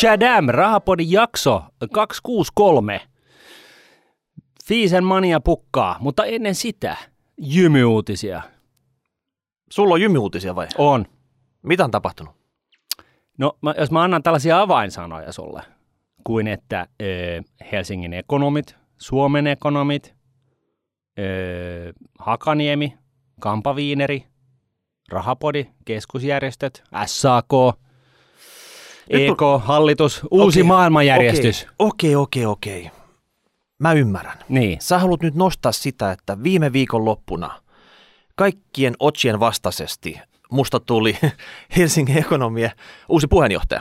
Chadam, Rahapodin jakso 263. Fiisen mania pukkaa, mutta ennen sitä jymyuutisia. Sulla on jymyuutisia vai? On. Mitä on tapahtunut? No, mä, jos mä annan tällaisia avainsanoja sulle, kuin että ö, Helsingin ekonomit, Suomen ekonomit, ö, Hakaniemi, Kampaviineri, Rahapodi, keskusjärjestöt, SAK, EK, hallitus, uusi Okei, maailmanjärjestys. Okei, okei, okei. Mä ymmärrän. Niin, Sä haluat nyt nostaa sitä, että viime viikon loppuna kaikkien otsien vastaisesti musta tuli Helsingin ekonomia uusi puheenjohtaja.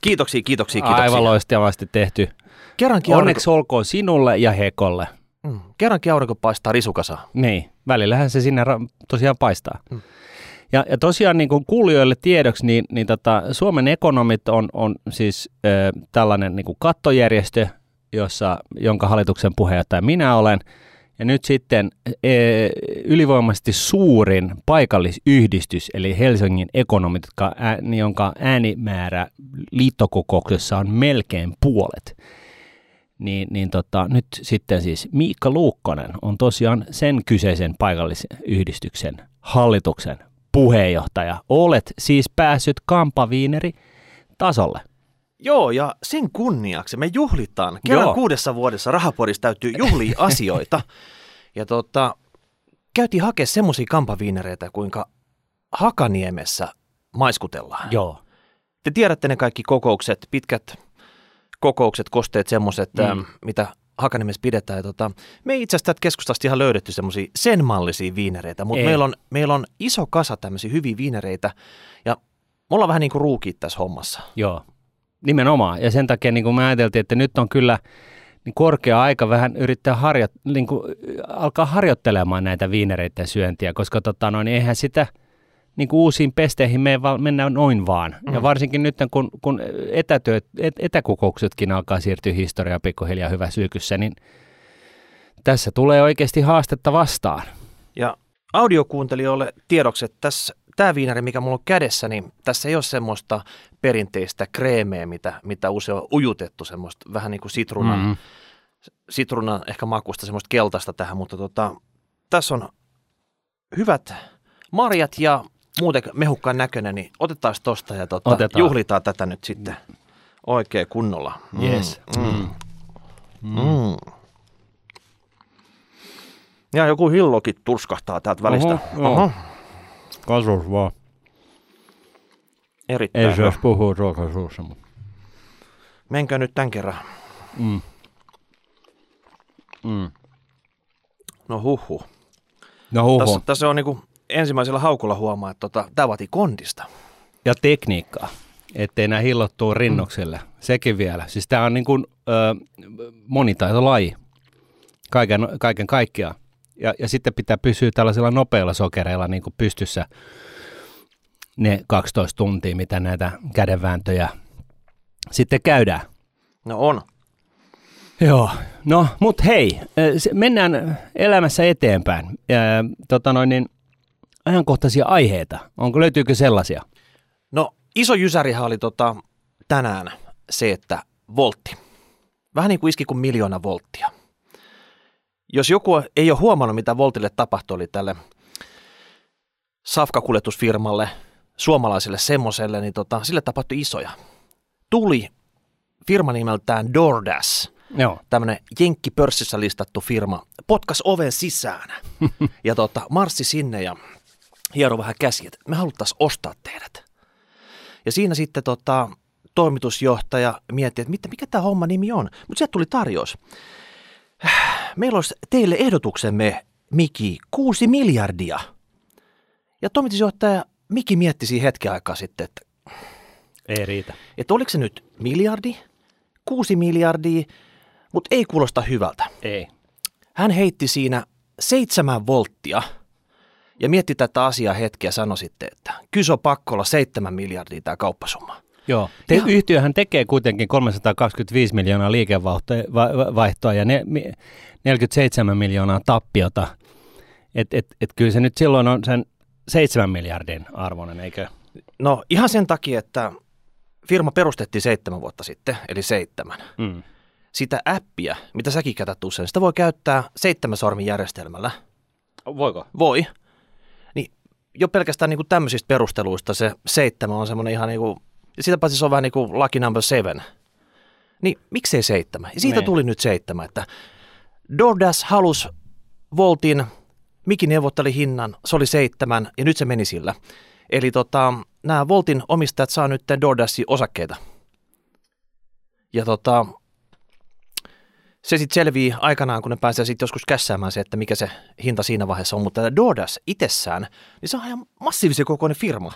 Kiitoksia, kiitoksia, kiitoksia. aivan loistavasti tehty. Kerrankin, Onneksi olkoon sinulle ja Hekolle. aurinko, mm, kerrankin aurinko paistaa risukasa. Niin, välillähän se sinne ra- tosiaan paistaa. Mm. Ja, ja tosiaan niin kuin kuulijoille tiedoksi, niin, niin tota, Suomen ekonomit on, on siis ö, tällainen niin kuin kattojärjestö, jossa, jonka hallituksen puheenjohtaja minä olen. Ja nyt sitten e, ylivoimaisesti suurin paikallisyhdistys, eli Helsingin ekonomit, jotka ää, jonka äänimäärä liittokokouksessa on melkein puolet. Niin, niin tota, nyt sitten siis Miikka Luukkonen on tosiaan sen kyseisen paikallisyhdistyksen hallituksen puheenjohtaja. Olet siis päässyt kampaviineri tasolle. Joo, ja sen kunniaksi me juhlitaan. Kerran Joo. kuudessa vuodessa rahapodissa täytyy juhlia asioita. Ja tota, käytiin hakea semmoisia kampaviinereitä, kuinka Hakaniemessä maiskutellaan. Joo. Te tiedätte ne kaikki kokoukset, pitkät kokoukset, kosteet semmoiset, Mm. mm. mitä Hakaniemessä pidetään. Ja tota, me ei itse asiassa keskustasta ihan löydetty semmoisia sen mallisia viinereitä, mutta Ei. meillä on, meillä on iso kasa tämmöisiä hyviä viinereitä ja me ollaan vähän niin kuin ruukit tässä hommassa. Joo, nimenomaan. Ja sen takia niin kuin me ajateltiin, että nyt on kyllä niin korkea aika vähän yrittää harjo, niin kuin, alkaa harjoittelemaan näitä viinereiden syöntiä, koska tota, noin, eihän sitä niin kuin uusiin pesteihin me mennä noin vaan. Mm. Ja varsinkin nyt, kun, kun etätyöt, et, etäkokouksetkin alkaa siirtyä historiaan pikkuhiljaa hyvä sylkyssä, niin tässä tulee oikeasti haastetta vastaan. Ja audiokuuntelijoille tiedoksi, että tässä, tämä viinari, mikä mulla on kädessä, niin tässä ei ole semmoista perinteistä kreemeä, mitä, mitä usein on ujutettu, semmoista vähän niin kuin sitruunan, mm. Sitruunan ehkä makusta, semmoista keltaista tähän, mutta tota, tässä on hyvät marjat ja muuten mehukkaan näköinen, niin otetaan tosta ja tota, Otetaan. juhlitaan tätä nyt sitten oikein kunnolla. Mm, Yes. Mm, Mm. mm. Ja joku hillokin turskahtaa täältä välistä. Oho, joo. Kasvus vaan. Erittäin Ei se puhua ruokasuussa, mutta... Menkää nyt tämän kerran. Mm. Mm. No huhhuh. No huhu. Tässä, tässä on niinku ensimmäisellä haukulla huomaa, että tota, tämä vaatii kondista. Ja tekniikkaa, ettei nämä hillottuu rinnokselle. Mm. Sekin vielä. Siis tämä on niin kuin, ö, monitaitolaji kaiken, kaiken kaikkiaan. Ja, ja sitten pitää pysyä tällaisilla nopeilla sokereilla niin kuin pystyssä ne 12 tuntia, mitä näitä kädenvääntöjä sitten käydään. No on. Joo, no mut hei, mennään elämässä eteenpäin. Ja, tota noin, niin, ajankohtaisia aiheita, onko löytyykö sellaisia? No iso jysärihän oli tota, tänään se, että voltti. Vähän niin kuin iski kuin miljoona volttia. Jos joku ei ole huomannut, mitä voltille tapahtui, oli tälle safkakuljetusfirmalle, suomalaiselle semmoselle, niin tota, sille tapahtui isoja. Tuli firma nimeltään DoorDash, Joo. tämmöinen jenkkipörssissä listattu firma, potkas oven sisään ja tota, marssi sinne ja hiero vähän käsiä, että me haluttaisiin ostaa teidät. Ja siinä sitten tota, toimitusjohtaja mietti, että mitä, mikä tämä homma nimi on. Mutta sieltä tuli tarjous. Meillä olisi teille ehdotuksemme, Miki, kuusi miljardia. Ja toimitusjohtaja Miki mietti siinä hetken aikaa sitten, että, Ei riitä. että oliko se nyt miljardi, kuusi miljardia, mutta ei kuulosta hyvältä. Ei. Hän heitti siinä seitsemän volttia ja mietti tätä asiaa hetkeä ja sanoi sitten, että kyse on pakko olla seitsemän miljardia tämä kauppasumma. Joo. Te, Ihan- yhtiöhän tekee kuitenkin 325 miljoonaa liikevaihtoa ja ne, mi- 47 miljoonaa tappiota. Et, et, et kyllä se nyt silloin on sen 7 miljardin arvoinen, eikö? No ihan sen takia, että firma perustettiin seitsemän vuotta sitten, eli seitsemän. Mm. Sitä appia, mitä säkin käytät usein, sitä voi käyttää seitsemän sormin järjestelmällä. Voiko? Voi. Jo pelkästään niin kuin tämmöisistä perusteluista se seitsemän on semmoinen ihan niin kuin, sitä paitsi se on vähän niin kuin lucky number seven. Niin miksei seitsemän? Ja siitä Niin. tuli nyt seitsemän, että DoorDash halusi Voltin, Miki neuvotteli hinnan, se oli seitsemän ja nyt se meni sillä. Eli tota, nämä Voltin omistajat saa nyt DoorDashin osakkeita. Ja tota, se sitten selvii aikanaan, kun ne pääsee sitten joskus kässäämään se, että mikä se hinta siinä vaiheessa on. Mutta tämä DoorDash itsessään, niin se on ihan massiivisen kokoinen firma.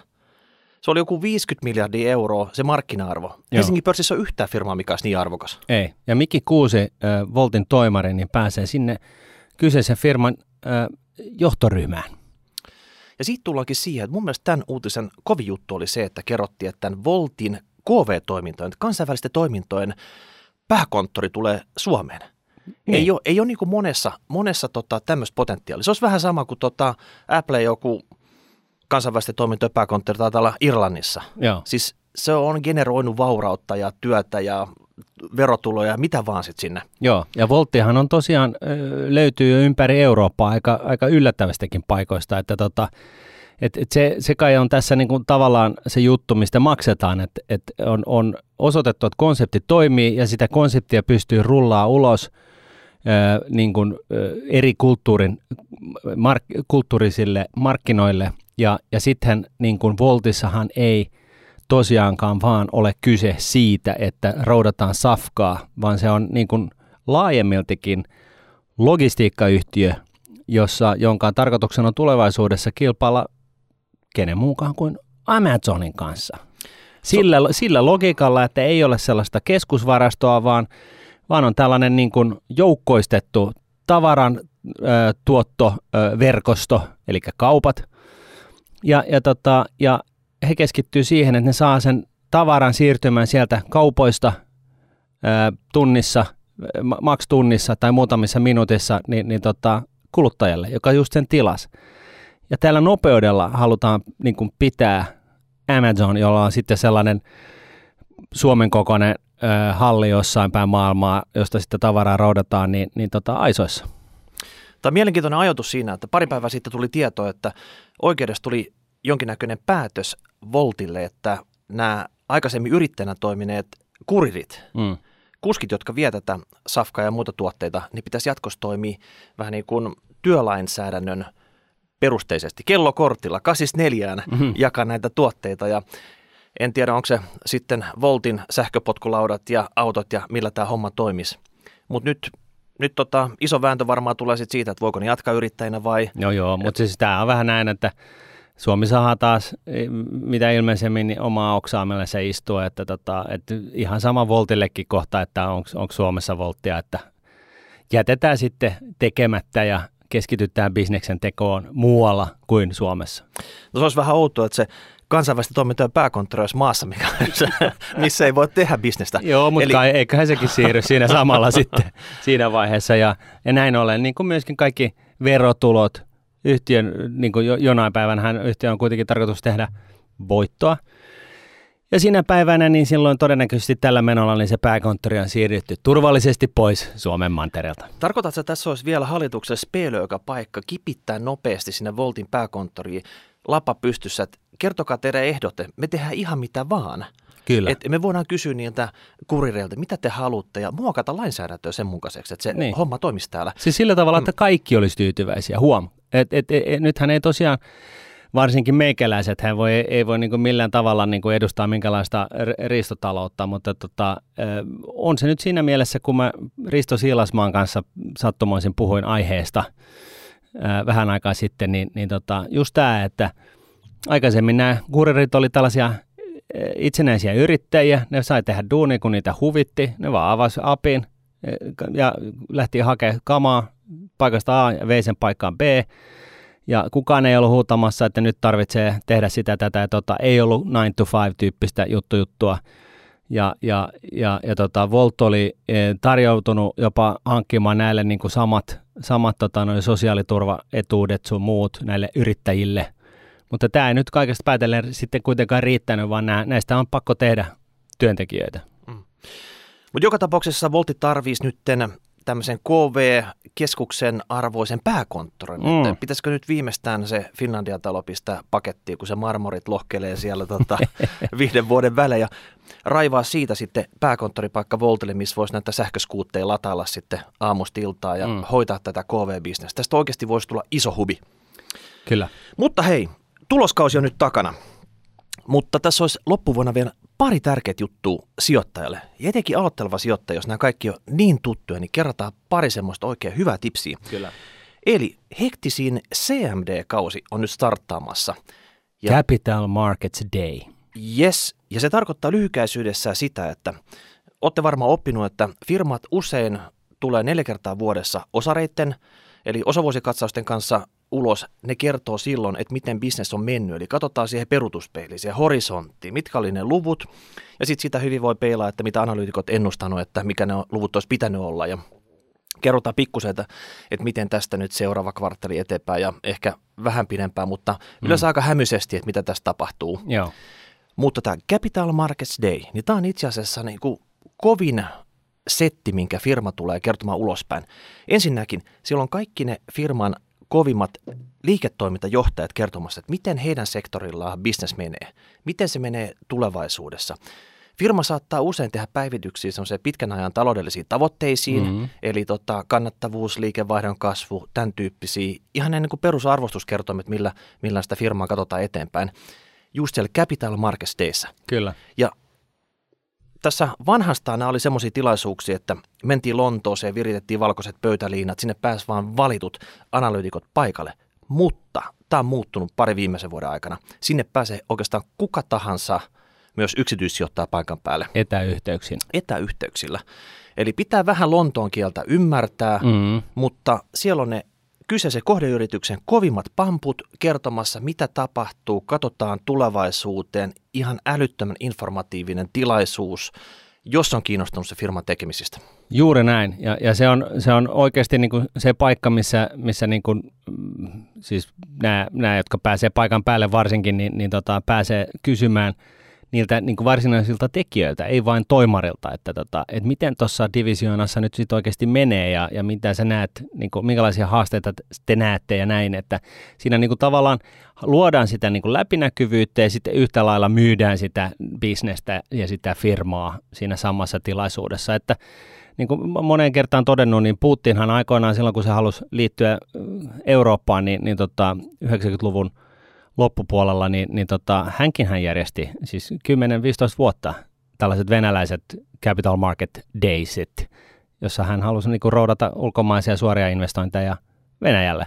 Se oli joku 50 miljardia euroa se markkina-arvo. Helsingin pörssissä on yhtään firmaa, mikä olisi niin arvokas. Ei. Ja Mikki Kuusi, äh, Voltin toimari, niin pääsee sinne kyseisen firman äh, johtoryhmään. Ja siitä tullaankin siihen, että mun mielestä tämän uutisen kovin juttu oli se, että kerrottiin, että tämän Voltin KV-toimintojen, kansainvälisten toimintojen pääkonttori tulee Suomeen. Niin. Ei ole, ei ole niin kuin monessa, monessa tota, tämmöistä potentiaalia. Se olisi vähän sama kuin tota, Apple joku kansainvälisten toimintojen pääkonttori taitaa olla Irlannissa. Joo. Siis se on generoinut vaurautta ja työtä ja verotuloja ja mitä vaan sitten sinne. Joo, ja Volttihan on tosiaan, löytyy ympäri Eurooppaa aika, aika yllättävästäkin paikoista, että tota, et, et se, se kai on tässä niin kuin tavallaan se juttu, mistä maksetaan, että et on, on osoitettu, että konsepti toimii ja sitä konseptia pystyy rullaa ulos ö, niin kuin, eri kulttuurin, mark, kulttuurisille markkinoille. Ja, ja sitten niin kuin Voltissahan ei tosiaankaan vaan ole kyse siitä, että roudataan safkaa, vaan se on niin kuin laajemmiltikin logistiikkayhtiö, jossa, jonka tarkoituksena on tulevaisuudessa kilpailla kenen muukaan kuin Amazonin kanssa. Sillä, sillä logiikalla, että ei ole sellaista keskusvarastoa, vaan, vaan on tällainen niin kuin joukkoistettu tavaran ö, tuottoverkosto, eli kaupat. Ja, ja, tota, ja he keskittyy siihen, että ne saa sen tavaran siirtymään sieltä kaupoista ää, tunnissa, ma- maks tunnissa tai muutamissa minuutissa niin, niin tota, kuluttajalle, joka just sen tilas. Ja tällä nopeudella halutaan niin kuin pitää Amazon, jolla on sitten sellainen Suomen kokoinen ö, halli jossain päin maailmaa, josta sitten tavaraa roudataan, niin, niin tota, aisoissa. Tämä on mielenkiintoinen ajatus siinä, että pari päivää sitten tuli tieto, että oikeudessa tuli jonkinnäköinen päätös Voltille, että nämä aikaisemmin yrittäjänä toimineet kuririt, Mm. kuskit, jotka vie tätä safkaa ja muita tuotteita, niin pitäisi jatkossa toimia vähän niin kuin työlainsäädännön perusteisesti. Kellokortilla, kasista neljään Mhm. jakaa näitä tuotteita ja en tiedä, onko se sitten Voltin sähköpotkulaudat ja autot ja millä tämä homma toimisi. Mutta nyt, nyt tota, iso vääntö varmaan tulee sit siitä, että voiko ne jatkaa yrittäjinä vai Joo, joo, mutta siis tämä on vähän näin, että Suomi saa taas eh, mitä ilmeisemmin niin omaa oksaa millä se istuu, että, tota, että ihan sama Voltillekin kohta, että onko Suomessa Volttia, että jätetään sitten tekemättä ja keskitytään bisneksen tekoon muualla kuin Suomessa. No se olisi vähän outoa, että se kansainvälisten toimintojen pääkonttori olisi maassa, mikä, missä ei voi tehdä bisnestä. Joo, mutta Eli- Eli... eiköhän sekin siirry siinä samalla sitten siinä vaiheessa. Ja, ja näin ollen, niin kuin myöskin kaikki verotulot, yhtiön, niin kuin jo, jonain päivänä yhtiö on kuitenkin tarkoitus tehdä voittoa. Ja siinä päivänä, niin silloin todennäköisesti tällä menolla niin se pääkonttori on siirrytty turvallisesti pois Suomen mantereelta. Tarkoitatko, että tässä olisi vielä hallituksessa spelöökä paikka kipittää nopeasti sinne Voltin pääkonttoriin, lapa pystyssä, että kertokaa teidän ehdotte, me tehdään ihan mitä vaan. Kyllä. Et me voidaan kysyä niiltä kurireilta, mitä te haluatte ja muokata lainsäädäntöä sen mukaiseksi, että se Niin. homma toimisi täällä. Siis sillä tavalla, että kaikki olisi tyytyväisiä. Huom. Et, et, et, nythän ei tosiaan, varsinkin meikäläiset, hän voi, ei voi niin millään tavalla niin edustaa minkälaista riistotaloutta, mutta tota, on se nyt siinä mielessä, kun mä Risto Siilasmaan kanssa sattumoisin puhuin aiheesta vähän aikaa sitten, niin, niin tota, just tämä, että aikaisemmin nämä kuririt oli tällaisia itsenäisiä yrittäjiä, ne sai tehdä duunia, kun niitä huvitti, ne vaan avasi apin ja lähti hakemaan kamaa paikasta A ja vei sen paikkaan B, ja kukaan ei ollut huutamassa, että nyt tarvitsee tehdä sitä, tätä ja tota, ei ollut 9 to 5 tyyppistä juttu juttua. Ja, ja, ja, ja tota, Volt oli eh, tarjoutunut jopa hankkimaan näille niin kuin samat, samat tota, noi sosiaaliturvaetuudet sun muut näille yrittäjille. Mutta tämä ei nyt kaikesta päätellen sitten kuitenkaan riittänyt, vaan nää, näistä on pakko tehdä työntekijöitä. Mm. Mutta joka tapauksessa Voltti tarvitsisi nyt tämmöisen KV-keskuksen arvoisen pääkonttorin. Mm. Pitäisikö nyt viimeistään se Finlandia-talo pistää pakettiin, kun se marmorit lohkelee siellä tota, viiden vuoden välein raivaa siitä sitten pääkonttoripaikka Voltille, missä voisi näitä sähköskuutteja latailla sitten aamusta iltaa ja mm. hoitaa tätä KV-bisnestä. Tästä oikeasti voisi tulla iso hubi. Kyllä. Mutta hei, tuloskausi on nyt takana. Mutta tässä olisi loppuvuonna vielä pari tärkeää juttua sijoittajalle. Ja etenkin aloitteleva sijoittaja, jos nämä kaikki on niin tuttuja, niin kerrotaan pari semmoista oikein hyvää tipsiä. Kyllä. Eli hektisin CMD-kausi on nyt starttaamassa. Ja Capital Markets Day. Yes, ja se tarkoittaa lyhykäisyydessään sitä, että olette varmaan oppinut, että firmat usein tulee neljä kertaa vuodessa osareitten, eli osavuosikatsausten kanssa ulos, ne kertoo silloin, että miten bisnes on mennyt. Eli katsotaan siihen perutuspeiliin, siihen horisonttiin, mitkä oli ne luvut, ja sitten sitä hyvin voi peilaa, että mitä analyytikot ennustanut, että mikä ne luvut olisi pitänyt olla, ja kerrotaan pikkusen, että, että miten tästä nyt seuraava kvarttali eteenpäin, ja ehkä vähän pidempään, mutta mm. yleensä aika hämyisesti, että mitä tässä tapahtuu. Joo. Mutta tämä Capital Markets Day, niin tämä on itse asiassa niin kuin kovin setti, minkä firma tulee kertomaan ulospäin. Ensinnäkin, siellä on kaikki ne firman kovimmat liiketoimintajohtajat kertomassa, että miten heidän sektorillaan business menee, miten se menee tulevaisuudessa. Firma saattaa usein tehdä päivityksiä pitkän ajan taloudellisiin tavoitteisiin, mm-hmm. eli tota, kannattavuus, liikevaihdon kasvu, tämän tyyppisiä, ihan ennen kuin perusarvostuskertoimet, millä, millä sitä firmaa katsotaan eteenpäin just siellä Capital Markets Dayssä. Kyllä. Ja tässä vanhastaan nämä oli semmoisia tilaisuuksia, että mentiin Lontooseen, viritettiin valkoiset pöytäliinat, sinne pääsi vaan valitut analyytikot paikalle. Mutta tämä on muuttunut pari viimeisen vuoden aikana. Sinne pääsee oikeastaan kuka tahansa, myös yksityissijoittaja paikan päälle. Etäyhteyksin. Etäyhteyksillä. Eli pitää vähän Lontoon kieltä ymmärtää, mm. mutta siellä on ne kyseisen kohdeyrityksen kovimmat pamput kertomassa, mitä tapahtuu, katsotaan tulevaisuuteen, ihan älyttömän informatiivinen tilaisuus, jos on kiinnostunut se firman tekemisistä. Juuri näin, ja, ja se, on, se on oikeasti niin kuin se paikka, missä, missä niin kuin, mm, siis nämä, nämä, jotka pääsee paikan päälle varsinkin, niin, niin tota, pääsee kysymään – niiltä niin kuin varsinaisilta tekijöiltä, ei vain toimarilta, että, tota, että miten tuossa divisioonassa nyt sitten oikeasti menee ja, ja mitä sä näet, niin kuin, minkälaisia haasteita te näette ja näin, että siinä niin kuin tavallaan luodaan sitä niin kuin läpinäkyvyyttä ja sitten yhtä lailla myydään sitä bisnestä ja sitä firmaa siinä samassa tilaisuudessa, että niin kuin moneen kertaan todennut, niin Putinhan aikoinaan silloin, kun se halusi liittyä Eurooppaan, niin, niin tota 90-luvun – loppupuolella, niin, niin tota, hänkin hän järjesti siis 10-15 vuotta tällaiset venäläiset Capital Market Daysit, jossa hän halusi niin kuin, roudata ulkomaisia suoria investointeja Venäjälle.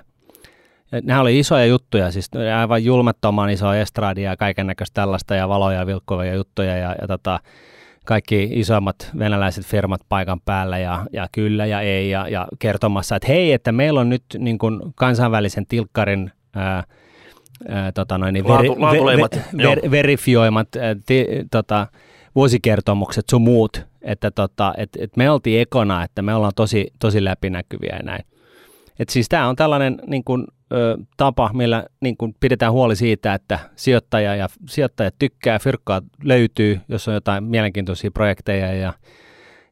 Ja nämä oli isoja juttuja, siis aivan julmettoman isoja estradia ja kaiken näköistä tällaista ja valoja ja vilkkuvia juttuja ja, ja tota, kaikki isommat venäläiset firmat paikan päällä ja, ja kyllä ja ei ja, ja kertomassa, että hei, että meillä on nyt niin kuin kansainvälisen tilkkarin ää, ää, tota noin, niin veri, Laatu, ver, ver, verifioimat ää, ti, tota, vuosikertomukset sun muut, että tota, et, et me oltiin ekona, että me ollaan tosi, tosi läpinäkyviä ja näin. Et siis tämä on tällainen niin kun, ö, tapa, millä niin kun pidetään huoli siitä, että sijoittaja ja sijoittajat tykkää, fyrkkaa löytyy, jos on jotain mielenkiintoisia projekteja ja,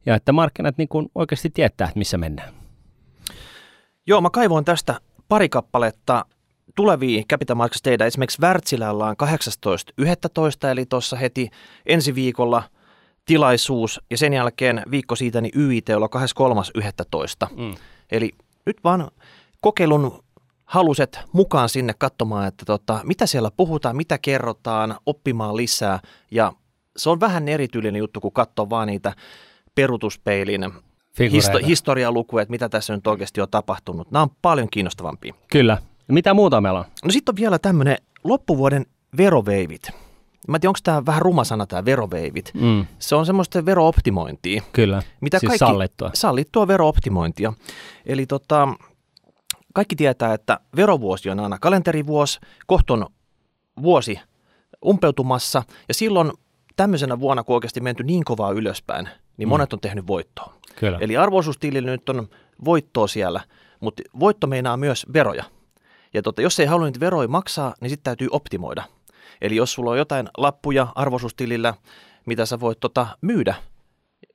ja että markkinat niin kun oikeasti tietää, että missä mennään. Joo, mä kaivoin tästä pari kappaletta tulevia Capital Markets Dayta esimerkiksi Wärtsilällä on 18.11. eli tuossa heti ensi viikolla tilaisuus ja sen jälkeen viikko siitä niin YIT on 23.11. Mm. Eli nyt vaan kokeilun haluset mukaan sinne katsomaan, että tota, mitä siellä puhutaan, mitä kerrotaan, oppimaan lisää ja se on vähän erityinen juttu, kun katsoo vaan niitä perutuspeilin histo- historialukuja, että mitä tässä nyt oikeasti on tapahtunut. Nämä on paljon kiinnostavampia. Kyllä, mitä muuta meillä on? No sitten on vielä tämmöinen loppuvuoden veroveivit. Mä en tiedä, onko tämä vähän ruma sana tämä veroveivit. Mm. Se on semmoista verooptimointia. Kyllä, mitä siis kaikki, sallittua. Sallittua verooptimointia. Eli tota, kaikki tietää, että verovuosi on aina kalenterivuosi, kohton vuosi umpeutumassa ja silloin tämmöisenä vuonna, kun oikeasti menty niin kovaa ylöspäin, niin mm. monet on tehnyt voittoa. Kyllä. Eli arvoisuustilillä nyt on voittoa siellä, mutta voitto meinaa myös veroja. Ja tota, jos ei halua niitä veroja maksaa, niin sitten täytyy optimoida. Eli jos sulla on jotain lappuja arvoisuustilillä, mitä sä voit tota, myydä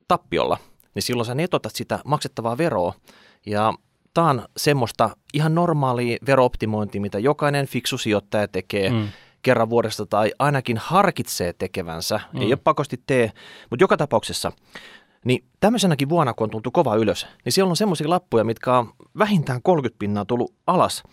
tappiolla, niin silloin sä netotat sitä maksettavaa veroa. Ja tämä on semmoista ihan normaalia verooptimointia, mitä jokainen fiksu sijoittaja tekee mm. kerran vuodesta tai ainakin harkitsee tekevänsä. Mm. Ei ole pakosti tee, mutta joka tapauksessa niin tämmöisenäkin vuonna, kun on tultu kova ylös, niin siellä on semmoisia lappuja, mitkä on vähintään 30 pinnaa tullut alas.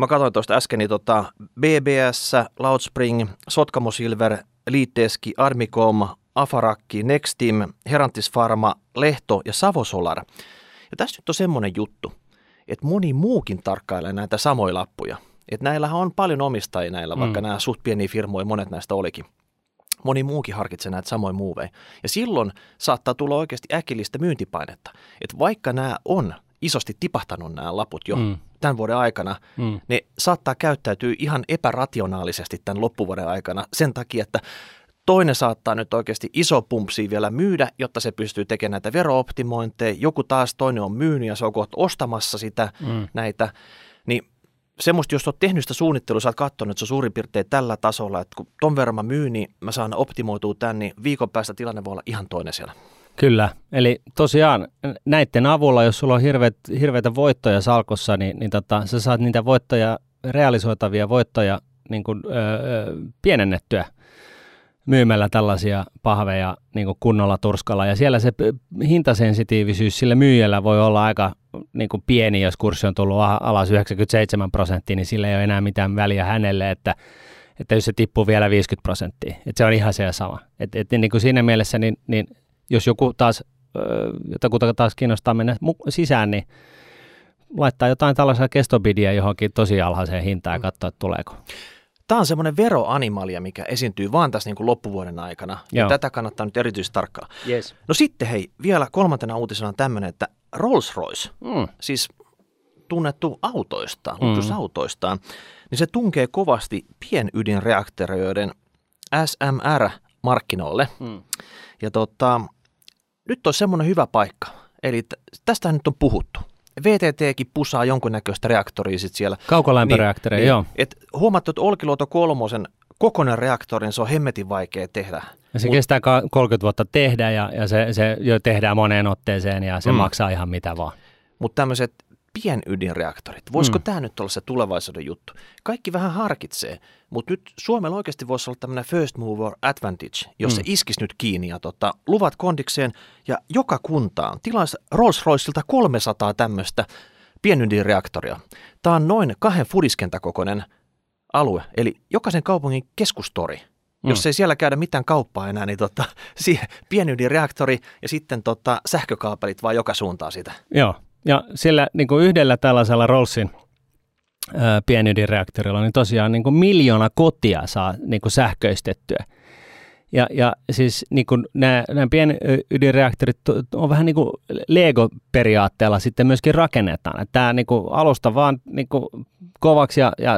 Mä katsoin tuosta äsken, niin tota BBS, Loudspring, Sotkamo Silver, Liitteski, Armicom, Afarakki, Nextim, Herantis Pharma, Lehto ja Savosolar. Ja tässä nyt on semmoinen juttu, että moni muukin tarkkailee näitä samoja lappuja. Että näillähän on paljon omistajia näillä, mm. vaikka nämä suht pieniä firmoja, monet näistä olikin moni muukin harkitsee näitä samoja muuveja. Ja silloin saattaa tulla oikeasti äkillistä myyntipainetta. Että vaikka nämä on isosti tipahtanut nämä laput jo mm. Tämän vuoden aikana, mm. ne saattaa käyttäytyä ihan epärationaalisesti tämän loppuvuoden aikana sen takia, että Toinen saattaa nyt oikeasti iso pumpsi vielä myydä, jotta se pystyy tekemään näitä verooptimointeja. Joku taas toinen on myynyt ja se on kohta ostamassa sitä mm. näitä. Niin semmoista, jos olet tehnyt sitä suunnittelua, sä oot katsonut, että se on suurin piirtein tällä tasolla, että kun ton verran mä myyn, niin mä saan optimoitua tämän, niin viikon päästä tilanne voi olla ihan toinen siellä. Kyllä, eli tosiaan näiden avulla, jos sulla on hirveät, hirveitä voittoja salkossa, niin, niin tota, sä saat niitä voittoja, realisoitavia voittoja niin kuin, öö, pienennettyä myymällä tällaisia pahveja niin kuin kunnolla turskalla. Ja siellä se hintasensitiivisyys sillä myyjällä voi olla aika niin kuin pieni, jos kurssi on tullut alas 97 prosenttia, niin sillä ei ole enää mitään väliä hänelle, että, että jos se tippuu vielä 50 prosenttia, että se on ihan se sama. Et, et, niin kuin siinä mielessä, niin, niin jos joku taas, jotakuta taas kiinnostaa mennä sisään, niin laittaa jotain tällaisia kestobidia johonkin tosi alhaiseen hintaan ja mm. katsoa, että tuleeko. Tämä on semmoinen veroanimalia, mikä esiintyy vaan tässä niin kuin loppuvuoden aikana. Ja tätä kannattaa nyt erityisesti tarkkaa. Yes. No sitten hei, vielä kolmantena uutisena on tämmöinen, että Rolls-Royce, mm. siis tunnettu autoista, mm. luksusautoistaan, niin se tunkee kovasti pienydinreaktorioiden SMR-markkinoille. Mm. Ja tota, nyt on semmoinen hyvä paikka. Eli tästä nyt on puhuttu. VTTkin pusaa jonkunnäköistä reaktoria sitten siellä. Kaukolämpöreaktoria, niin, joo. Niin, et huomattu, että Olkiluoto kolmosen kokonainen reaktori, niin se on hemmetin vaikea tehdä. Ja se Mut, kestää 30 vuotta tehdä ja, ja se, se jo tehdään moneen otteeseen ja se mm. maksaa ihan mitä vaan. Mutta tämmöiset pienydinreaktorit, voisiko mm. tämä nyt olla se tulevaisuuden juttu? Kaikki vähän harkitsee, mutta nyt Suomella oikeasti voisi olla tämmöinen first mover advantage, jos mm. se iskisi nyt kiinni ja tota, luvat kondikseen ja joka kuntaan tilaisi Rolls-Royceilta 300 tämmöistä pienydinreaktoria. Tämä on noin kahden fudiskentäkokoinen alue, eli jokaisen kaupungin keskustori. Mm. Jos ei siellä käydä mitään kauppaa enää, niin tota, siihen pienydinreaktori ja sitten tota, sähkökaapelit vaan joka suuntaan sitä. Joo, ja sillä niin kuin yhdellä tällaisella Rollsin pienydinreaktorilla, niin tosiaan niin kuin miljoona kotia saa niin kuin sähköistettyä. Ja, ja siis niin kuin nämä, nämä pienydinreaktorit on vähän niin kuin Lego-periaatteella sitten myöskin rakennetaan. Että tämä niin kuin alusta vaan niin kuin kovaksi ja, ja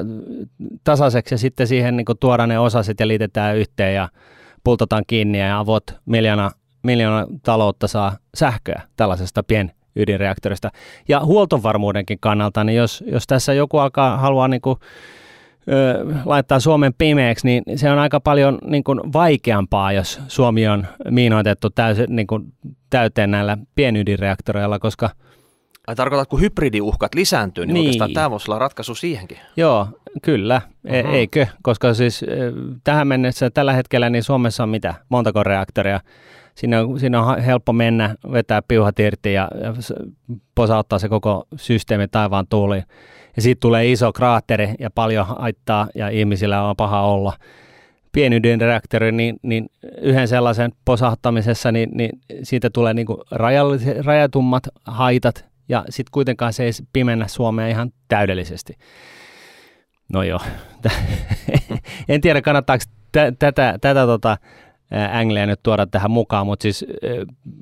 tasaiseksi ja sitten siihen niin kuin tuodaan ne osaset ja liitetään yhteen ja pultataan kiinni ja avot miljoona, miljoona taloutta saa sähköä tällaisesta pien ydinreaktorista. Ja huoltovarmuudenkin kannalta, niin jos, jos tässä joku alkaa haluaa niin kuin, ö, laittaa Suomen pimeäksi, niin se on aika paljon niin kuin, vaikeampaa, jos Suomi on miinoitettu täysin, niin kuin, täyteen näillä pienydinreaktoreilla, koska Ai tarkoitat, kun hybridiuhkat lisääntyy, niin, niin. oikeastaan tämä voisi olla ratkaisu siihenkin. Joo, kyllä. E- eikö? Koska siis tähän mennessä tällä hetkellä niin Suomessa on mitä? Montako reaktoria? Siinä on, siinä on helppo mennä, vetää piuhat irti ja, ja posauttaa se koko systeemi taivaan tuuliin. Ja siitä tulee iso kraatteri ja paljon haittaa ja ihmisillä on paha olla. Pienydinreaktori, niin, niin yhden sellaisen posauttamisessa, niin, niin siitä tulee niin rajatummat haitat ja sitten kuitenkaan se ei pimennä Suomea ihan täydellisesti. No joo, en tiedä kannattaako tätä, tätä tota, Anglia nyt tuoda tähän mukaan, mutta siis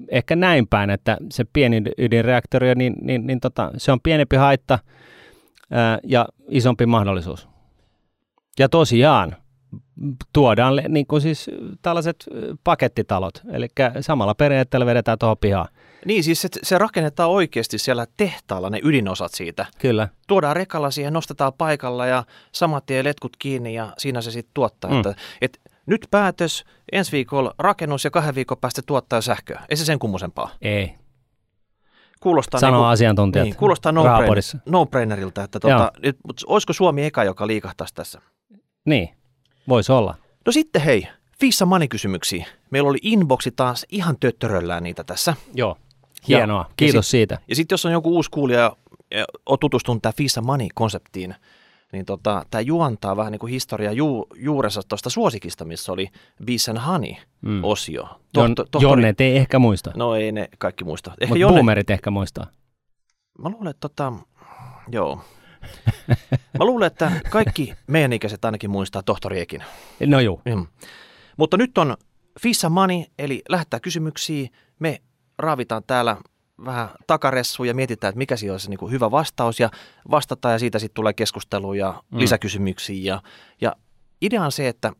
ehkä näin päin, että se pieni ydinreaktori, niin, niin, niin tota, se on pienempi haitta ää, ja isompi mahdollisuus. Ja tosiaan, tuodaan niin kuin siis tällaiset pakettitalot, eli samalla periaatteella vedetään tuohon pihaan. Niin, siis se, se rakennetaan oikeasti siellä tehtaalla ne ydinosat siitä. Kyllä. Tuodaan rekalla siihen, nostetaan paikalla ja samat tie letkut kiinni ja siinä se sitten tuottaa. Mm. Että, et, nyt päätös, ensi viikolla rakennus ja kahden viikon päästä tuottaa sähköä. Ei se sen kummosempaa. Ei. Kuulostaa Sanoo niin kuin, asiantuntijat. Niin, kuulostaa no-brainer, no-brainerilta, että tuota, nyt, mutta olisiko Suomi eka, joka liikahtaisi tässä? Niin, voisi olla. No sitten hei, Fissa Money-kysymyksiä. Meillä oli inboxi taas ihan töttöröllään niitä tässä. Joo, hienoa. Ja, Kiitos ja sit, siitä. Ja sitten jos on joku uusi kuulija ja on tutustunut tähän Fissa Money-konseptiin, tota, tämä juontaa vähän niin kuin historia ju, juurensa tuosta suosikista, missä oli Bees and Honey-osio. Mm. Tohto, tohtori... Jonne ei ehkä muista. No ei ne kaikki muista. Mutta Jonne... boomerit ehkä muistaa. Mä luulen, että tota, joo. Mä luulen, että kaikki meidän ikäiset ainakin muistaa tohtori Ekin. No joo. Mm. Mutta nyt on Fissa Money, eli lähettää kysymyksiä. Me raavitaan täällä vähän takaressu ja mietitään, että mikä siinä olisi niin kuin hyvä vastaus ja vastataan ja siitä sitten tulee keskustelua ja mm. lisäkysymyksiä. Ja, ja idea on se, että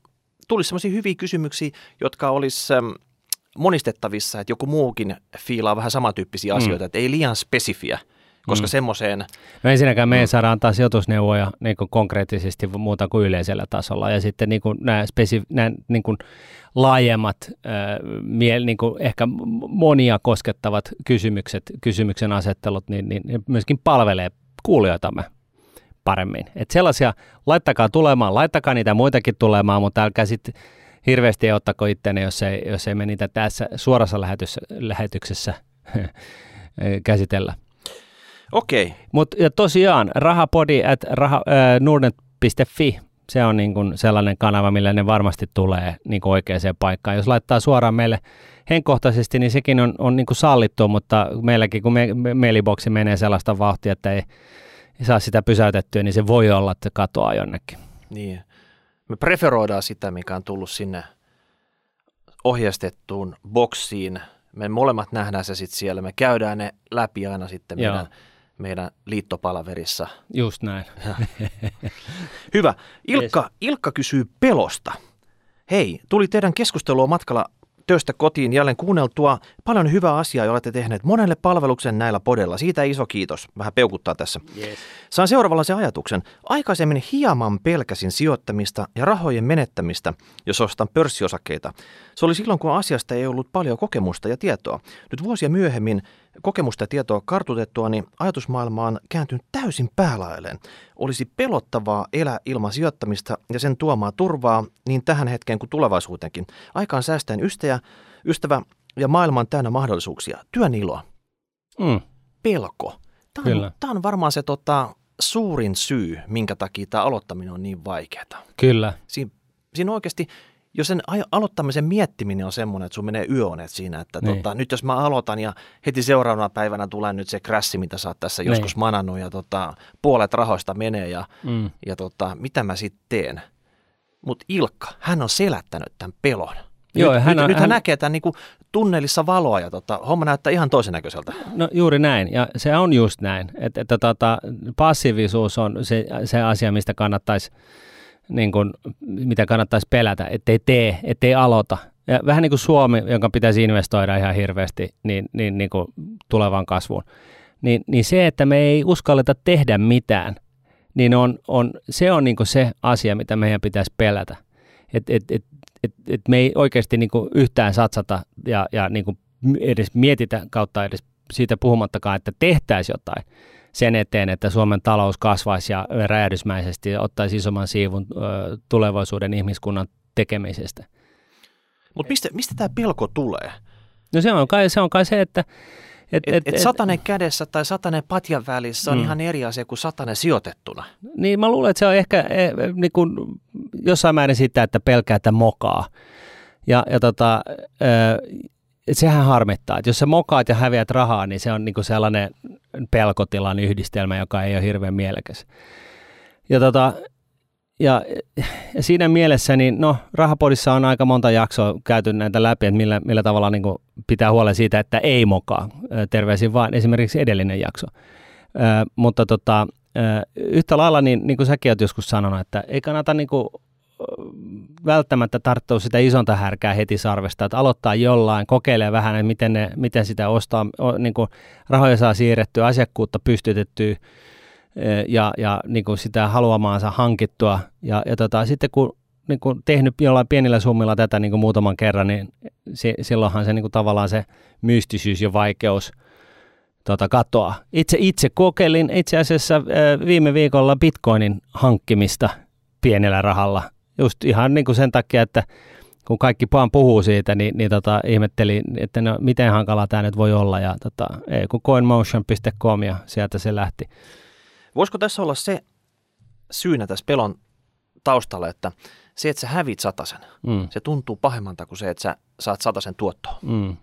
tulisi sellaisia hyviä kysymyksiä, jotka olisi monistettavissa, että joku muukin fiilaa vähän samantyyppisiä mm. asioita, että ei liian spesifiä koska mm. semmoiseen... No ensinnäkään me ei saada antaa sijoitusneuvoja niin kuin konkreettisesti muuta kuin yleisellä tasolla. Ja sitten niin kuin nämä, spesif- nämä niin kuin laajemmat, äh, miel, niin kuin ehkä monia koskettavat kysymykset, kysymyksen asettelut, niin, niin myöskin palvelee kuulijoitamme paremmin. Et sellaisia, laittakaa tulemaan, laittakaa niitä muitakin tulemaan, mutta älkää sitten hirveästi ottako itseänne, jos ei, jos ei me niitä tässä suorassa lähetyksessä, lähetyksessä käsitellä. Okei. Mutta tosiaan rahapodi at raha, äh, nordnet.fi, se on niin kuin sellainen kanava, millä ne varmasti tulee niin kuin oikeaan paikkaan. Jos laittaa suoraan meille henkkohtaisesti, niin sekin on, on niin kuin sallittu, mutta meilläkin kun me, me, mailiboksi menee sellaista vauhtia, että ei, ei saa sitä pysäytettyä, niin se voi olla, että katoaa jonnekin. Niin. Me preferoidaan sitä, mikä on tullut sinne ohjeistettuun boksiin. Me molemmat nähdään se sitten siellä. Me käydään ne läpi aina sitten Joo meidän liittopalaverissa. Just näin. Hyvä. Ilkka, Ilkka kysyy pelosta. Hei, tuli teidän keskustelua matkalla töistä kotiin jälleen kuunneltua. Paljon hyvää asiaa ja olette tehneet monelle palveluksen näillä podella. Siitä iso kiitos. Vähän peukuttaa tässä. Yes. Saan seuraavanlaisen ajatuksen. Aikaisemmin hieman pelkäsin sijoittamista ja rahojen menettämistä, jos ostan pörssiosakkeita. Se oli silloin, kun asiasta ei ollut paljon kokemusta ja tietoa. Nyt vuosia myöhemmin kokemusta ja tietoa kartutettua, niin ajatusmaailma on kääntynyt täysin päälailleen. Olisi pelottavaa elää ilman sijoittamista ja sen tuomaa turvaa niin tähän hetkeen kuin tulevaisuutenkin. Aikaan säästäen ystäjä, ystävä ja maailman täynnä mahdollisuuksia. Työn iloa. Mm. Pelko. Tämä on, tämä on varmaan se tota, suurin syy, minkä takia tämä aloittaminen on niin vaikeaa. Kyllä. Siin, siinä oikeasti jos sen aloittamisen miettiminen on semmoinen, että sun menee yöonet siinä, että niin. tota, nyt jos mä aloitan ja heti seuraavana päivänä tulee nyt se krassi, mitä sä oot tässä niin. joskus manannut ja tota, puolet rahoista menee ja, mm. ja tota, mitä mä sitten teen. Mutta Ilkka, hän on selättänyt tämän pelon. Joo, nyt, hän, nyt hän, hän näkee tämän niin kuin tunnelissa valoa ja tota, homma näyttää ihan toisen näköiseltä. No juuri näin, ja se on just näin, että, että tota, passiivisuus on se, se asia, mistä kannattaisi niin kuin, mitä kannattaisi pelätä, ettei tee, ettei aloita. Ja vähän niin kuin Suomi, jonka pitäisi investoida ihan hirveästi niin, niin, niin kuin tulevaan kasvuun. Niin, niin se, että me ei uskalleta tehdä mitään, niin on, on, se on niin kuin se asia, mitä meidän pitäisi pelätä. Et, et, et, et, et me ei oikeasti niin kuin yhtään satsata ja, ja niin kuin edes mietitä kautta edes siitä puhumattakaan, että tehtäisiin jotain sen eteen, että Suomen talous kasvaisi ja räjähdysmäisesti ottaisi isomman siivun tulevaisuuden ihmiskunnan tekemisestä. Mutta mistä, mistä tämä pelko tulee? No se on kai se, on kai se että et, et, et, et satanen kädessä tai satanen patjan välissä on mm. ihan eri asia kuin satanen sijoitettuna. Niin mä luulen, että se on ehkä e, niin kuin jossain määrin sitä, että pelkää, että mokaa. Ja, ja tota, sehän harmittaa, että jos sä mokaat ja häviät rahaa, niin se on niinku sellainen pelkotilan yhdistelmä, joka ei ole hirveän mielekäs. Ja, tota, ja, ja siinä mielessä, niin no, Rahapodissa on aika monta jaksoa käyty näitä läpi, että millä, millä tavalla niin pitää huolen siitä, että ei mokaa. Terveisin vain esimerkiksi edellinen jakso. Ö, mutta tota, yhtä lailla, niin, niin kuin säkin olet joskus sanonut, että ei kannata niin kuin välttämättä tarttua sitä isonta härkää heti sarvesta, että aloittaa jollain, kokeilee vähän, että miten, ne, miten sitä ostaa, niin kuin rahoja saa siirrettyä, asiakkuutta pystytettyä ja, ja niin kuin sitä haluamaansa hankittua. Ja, ja tota, sitten kun niin kuin tehnyt jollain pienillä summilla tätä niin kuin muutaman kerran, niin si, silloinhan se niin kuin tavallaan se mystisyys ja vaikeus tota, katoaa. Itse, itse kokeilin itse asiassa ää, viime viikolla bitcoinin hankkimista pienellä rahalla. Just ihan niin kuin sen takia, että kun kaikki vaan puhuu siitä, niin, niin tota, ihmettelin, että no, miten hankala tämä nyt voi olla. Ja tota, ei, kun coinmotion.com ja sieltä se lähti. Voisiko tässä olla se syynä tässä pelon taustalla, että se, että sä hävit satasen, mm. se tuntuu pahemmalta kuin se, että sä saat satasen tuottoa. Mm.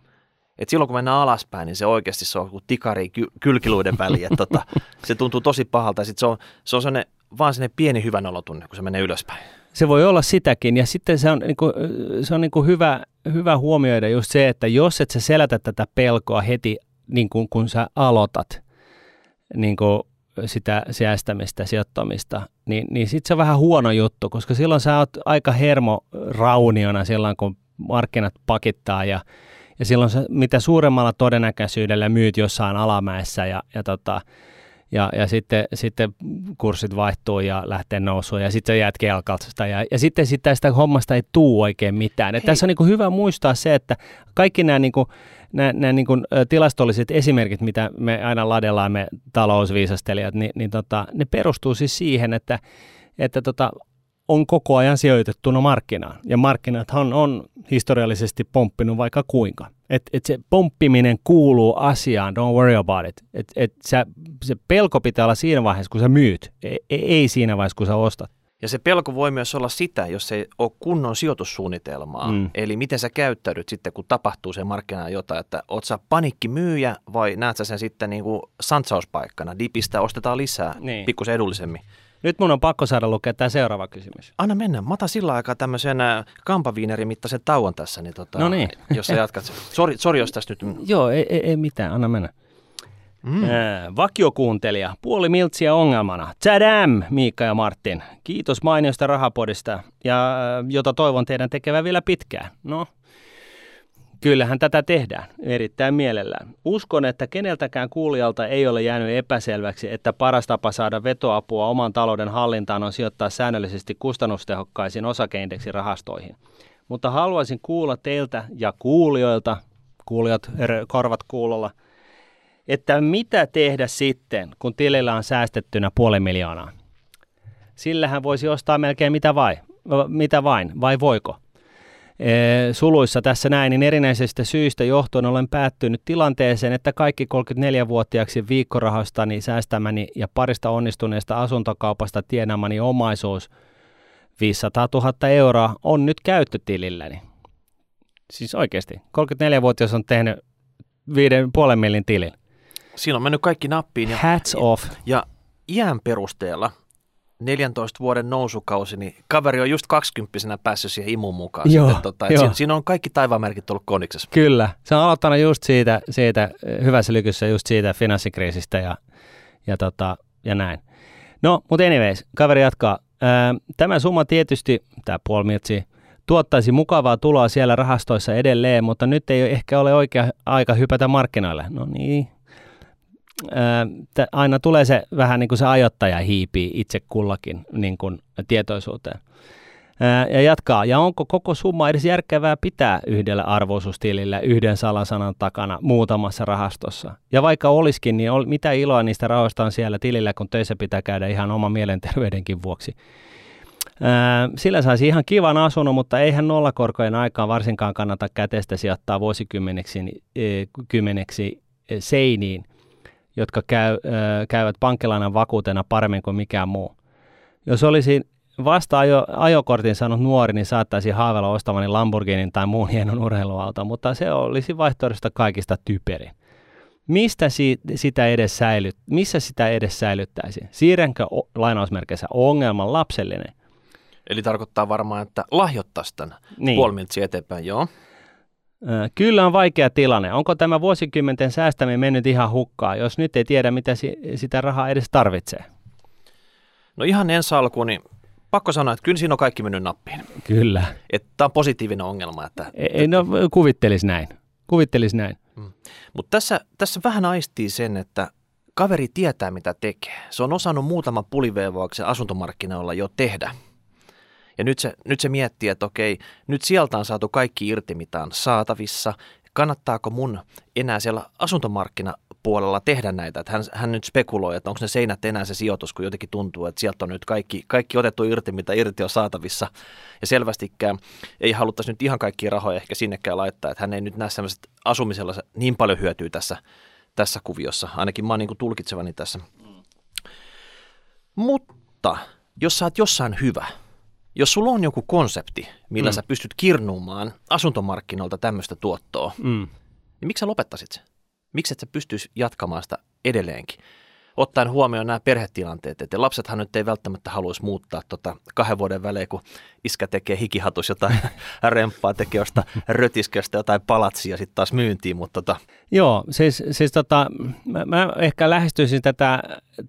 Et silloin kun mennään alaspäin, niin se oikeasti se on kuin tikari ky- kylkiluiden väliin. tota, se tuntuu tosi pahalta ja sit se on, se on sellainen, vaan sellainen pieni hyvän olotunne, kun se menee ylöspäin. Se voi olla sitäkin. Ja sitten se on, niin kuin, se on niin kuin hyvä, hyvä huomioida just se, että jos et sä selätä tätä pelkoa heti niin kuin, kun sä aloitat, niin kuin sitä säästämistä, sijoittamista, niin, niin sitten se on vähän huono juttu, koska silloin sä oot aika hermo rauniona silloin, kun markkinat pakittaa ja, ja silloin sä, mitä suuremmalla todennäköisyydellä myyt jossain alamäessä ja, ja, tota, ja, ja sitten, sitten kurssit vaihtuu ja lähtee nousuun ja sitten sä jäät kelkalta ja, ja sitten sitä, sitä hommasta ei tuu oikein mitään. Et tässä on niin hyvä muistaa se, että kaikki nämä niin kuin, nämä, nämä niin kuin, tilastolliset esimerkit, mitä me aina ladellaan me talousviisastelijat, niin, niin tota, ne perustuu siis siihen, että, että tota, on koko ajan sijoitettuna markkinaan. Ja markkinathan on historiallisesti pomppinut vaikka kuinka. Et, et se pomppiminen kuuluu asiaan, don't worry about it. Et, et sä, se pelko pitää olla siinä vaiheessa, kun sä myyt, ei, ei siinä vaiheessa, kun sä ostat. Ja se pelko voi myös olla sitä, jos ei ole kunnon sijoitussuunnitelmaa. Mm. Eli miten sä käyttäydyt sitten, kun tapahtuu se markkinaan jotain, että oot sä panikkimyyjä vai näet sä sen sitten niin kuin santsauspaikkana, dipistä ostetaan lisää niin. pikkusen edullisemmin. Nyt mun on pakko saada lukea tämä seuraava kysymys. Anna mennä. Mä otan sillä aikaa tämmöisen äh, kampaviinerin mittaisen tauon tässä, niin tota, no niin. jos sä jatkat. Sori, sori jos tässä nyt... Joo, ei, ei, ei mitään. Anna mennä. Mm. Äh, vakiokuuntelija, puoli miltsiä ongelmana. Tadam, Miikka ja Martin. Kiitos mainiosta rahapodista, ja, äh, jota toivon teidän tekevän vielä pitkään. No, Kyllähän tätä tehdään erittäin mielellään. Uskon, että keneltäkään kuulijalta ei ole jäänyt epäselväksi, että paras tapa saada vetoapua oman talouden hallintaan on sijoittaa säännöllisesti kustannustehokkaisiin osakeindeksirahastoihin. Mutta haluaisin kuulla teiltä ja kuulijoilta, kuulijat korvat kuulolla, että mitä tehdä sitten, kun tilillä on säästettynä puoli miljoonaa? Sillähän voisi ostaa melkein mitä, vai, mitä vain, vai voiko? Suluissa tässä näin, niin erinäisistä syistä johtuen olen päättynyt tilanteeseen, että kaikki 34-vuotiaaksi viikkorahastani säästämäni ja parista onnistuneesta asuntokaupasta tienamani omaisuus 500 000 euroa on nyt käyttötililläni. Siis oikeasti, 34-vuotias on tehnyt 5,5 millin tilin. Siinä on mennyt kaikki nappiin. Ja, Hats off. Ja iän perusteella 14 vuoden nousukausi, niin kaveri on just 20 päässyt siihen imun mukaan. Joo, sitten, tota, joo. Siinä, siinä on kaikki taivamerkit ollut koniksessa. Kyllä, se on aloittanut just siitä, siitä hyvässä lykyssä just siitä finanssikriisistä ja, ja, tota, ja näin. No, mutta anyways, kaveri jatkaa. Tämä summa tietysti, tämä puoli tuottaisi mukavaa tuloa siellä rahastoissa edelleen, mutta nyt ei ehkä ole oikea aika hypätä markkinoille. No niin, aina tulee se vähän niin kuin se ajottaja hiipii itse kullakin niin kuin tietoisuuteen. Ja jatkaa, ja onko koko summa edes järkevää pitää yhdellä arvoisuustilillä yhden salasanan takana muutamassa rahastossa? Ja vaikka olisikin, niin mitä iloa niistä rahoista on siellä tilillä, kun töissä pitää käydä ihan oma mielenterveydenkin vuoksi? Sillä saisi ihan kivan asunnon, mutta eihän nollakorkojen aikaan varsinkaan kannata kätestä sijoittaa vuosikymmeneksi e, kymmeneksi e, seiniin – jotka käy, käyvät pankkilainan vakuutena paremmin kuin mikään muu. Jos olisi vasta ajo, ajokortin saanut nuori, niin saattaisi haaveilla ostamani Lamborghinin tai muun hienon urheiluauton, mutta se olisi vaihtoehdosta kaikista typerin. Mistä si, sitä edes säilyt, missä sitä edes säilyttäisi? Siirränkö o, lainausmerkeissä ongelman lapsellinen? Eli tarkoittaa varmaan, että lahjoittaisi tämän niin. puolimiltsi eteenpäin, joo. Kyllä on vaikea tilanne. Onko tämä vuosikymmenten säästäminen mennyt ihan hukkaan, jos nyt ei tiedä, mitä si- sitä rahaa edes tarvitsee? No ihan ensi alkuun, niin pakko sanoa, että kyllä siinä on kaikki mennyt nappiin. Kyllä. Tämä on positiivinen ongelma. Että, ei, no kuvittelis näin. Kuvittelis näin. Mm. Mutta tässä, tässä vähän aistii sen, että kaveri tietää mitä tekee. Se on osannut muutaman puliveivauksen asuntomarkkinoilla jo tehdä. Ja nyt se, nyt se miettii, että okei, nyt sieltä on saatu kaikki irti, mitä on saatavissa. Kannattaako mun enää siellä asuntomarkkinapuolella tehdä näitä? Että hän, hän nyt spekuloi, että onko ne seinät enää se sijoitus, kun jotenkin tuntuu, että sieltä on nyt kaikki, kaikki otettu irti, mitä irti on saatavissa. Ja selvästikään ei haluttaisi nyt ihan kaikkia rahoja ehkä sinnekään laittaa, että hän ei nyt näe sellaiset asumisella niin paljon hyötyä tässä, tässä kuviossa. Ainakin mä oon niin tulkitsevani tässä. Mm. Mutta jos sä oot jossain hyvä – jos sulla on joku konsepti, millä mm. sä pystyt kirnuumaan asuntomarkkinoilta tämmöistä tuottoa, mm. niin miksi sä lopettaisit se? Miksi et sä pystyisi jatkamaan sitä edelleenkin? Ottaen huomioon nämä perhetilanteet, että lapsethan nyt ei välttämättä haluaisi muuttaa tota kahden vuoden välein, kun iskä tekee hikihatus jotain remppaa, tekee josta rötiskestä jotain palatsia sitten taas myyntiin. Mutta tota. Joo, siis, siis tota, mä, mä, ehkä lähestyisin tätä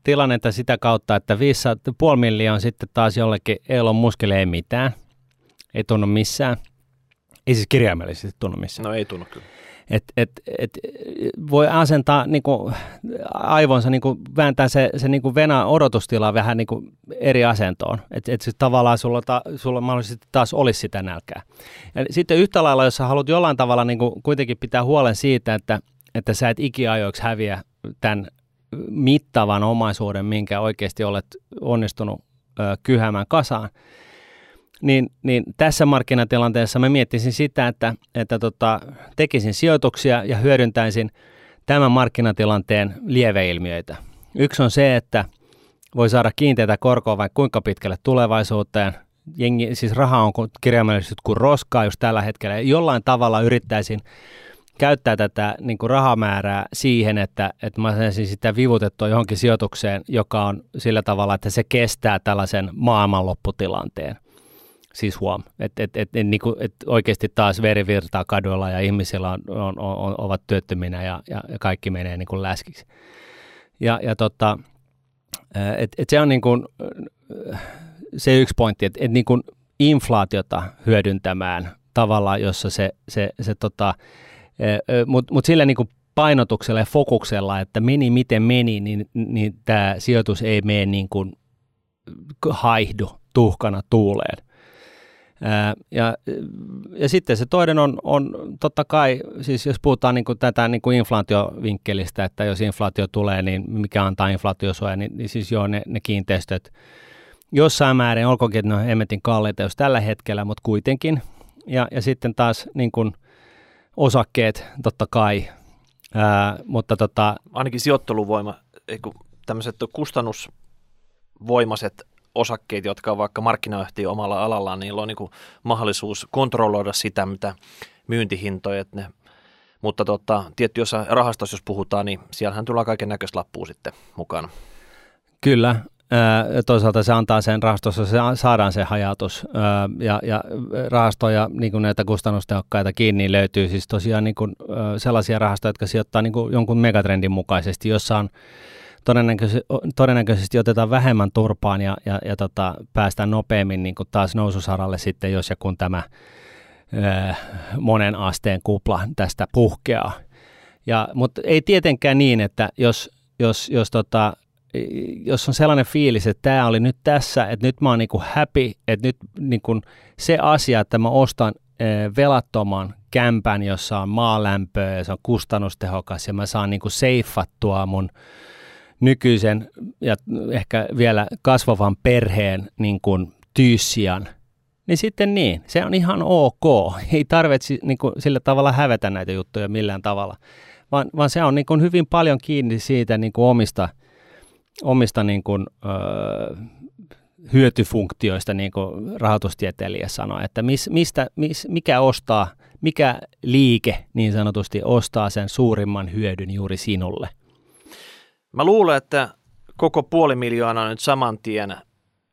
tilannetta sitä kautta, että 500, puoli milliä on sitten taas jollekin, ei ole muskele ei mitään, ei tunnu missään. Ei siis kirjaimellisesti tunnu missään. No ei tunnu kyllä. Et, et, et, voi asentaa niin kuin, aivonsa, niin kuin, vääntää se, se niin kuin vena odotustila vähän niin kuin eri asentoon. Että et, et tavallaan sulla, ta, sulla mahdollisesti taas olisi sitä nälkää. Ja sitten yhtä lailla, jos sä haluat jollain tavalla niin kuin, kuitenkin pitää huolen siitä, että, että sä et ikiajoiksi häviä tämän mittavan omaisuuden, minkä oikeasti olet onnistunut ö, kyhämään kasaan, niin, niin tässä markkinatilanteessa mä miettisin sitä, että, että tota, tekisin sijoituksia ja hyödyntäisin tämän markkinatilanteen lieveilmiöitä. Yksi on se, että voi saada kiinteitä korkoa vaikka kuinka pitkälle tulevaisuuteen. Jengi, siis raha on kirjaimellisesti kuin roskaa just tällä hetkellä. Jollain tavalla yrittäisin käyttää tätä niin kuin rahamäärää siihen, että, että mä saisin sitä vivutettua johonkin sijoitukseen, joka on sillä tavalla, että se kestää tällaisen maailmanlopputilanteen. Siis huom, että et, et, et, niinku, et oikeasti taas veri virtaa kaduilla ja ihmisillä on, on, on, ovat työttöminä ja, ja, kaikki menee niinku läskiksi. Ja, ja tota, et, et se on niinku, se yksi pointti, että et niinku inflaatiota hyödyntämään tavalla, jossa se, se, se tota, mutta mut sillä niinku painotuksella ja fokuksella, että meni miten meni, niin, niin tämä sijoitus ei mene niin kuin haihdu tuhkana tuuleen. Ja, ja sitten se toinen on, on totta kai, siis jos puhutaan niin kuin tätä niin kuin inflaatiovinkkelistä, että jos inflaatio tulee, niin mikä antaa inflaatiosuoja, niin, niin siis joo ne, ne kiinteistöt jossain määrin, olkoonkin, että ne on emmetin kalliita jos tällä hetkellä, mutta kuitenkin. Ja, ja sitten taas niin kuin osakkeet totta kai, ää, mutta tota... Ainakin sijoitteluvoima, tämmöiset kustannusvoimaiset osakkeet, jotka on vaikka markkinayhtiö omalla alallaan, niillä on niin mahdollisuus kontrolloida sitä, mitä myyntihintoja, että ne mutta tota, tietty jossain rahastossa, jos puhutaan, niin siellähän tulee kaiken näköistä lappua sitten mukana. Kyllä, toisaalta se antaa sen rahastossa, se saadaan se hajatus ja, ja rahastoja, niin kuin näitä kustannustehokkaita kiinni löytyy siis tosiaan niin kuin, sellaisia rahastoja, jotka sijoittaa niin kuin jonkun megatrendin mukaisesti, jossa on todennäköisesti, todennäköisesti otetaan vähemmän turpaan ja, ja, ja tota, päästään nopeammin niin kuin taas noususaralle sitten, jos ja kun tämä ää, monen asteen kupla tästä puhkeaa. Ja, mutta ei tietenkään niin, että jos, jos, jos, tota, jos on sellainen fiilis, että tämä oli nyt tässä, että nyt mä oon niin kuin happy, että nyt niin kuin se asia, että mä ostan velattoman kämpän, jossa on maalämpöä ja se on kustannustehokas ja mä saan niin kuin seifattua mun nykyisen ja ehkä vielä kasvavan perheen niin kuin tyyssian, niin sitten niin, se on ihan ok. Ei tarvitse niin kuin, sillä tavalla hävetä näitä juttuja millään tavalla, vaan, vaan se on niin kuin, hyvin paljon kiinni siitä niin kuin omista, omista niin kuin, öö, hyötyfunktioista, niin kuin rahoitustieteilijä sanoi, että mis, mistä, mis, mikä ostaa, mikä liike niin sanotusti ostaa sen suurimman hyödyn juuri sinulle. Mä luulen, että koko puoli miljoonaa nyt saman tien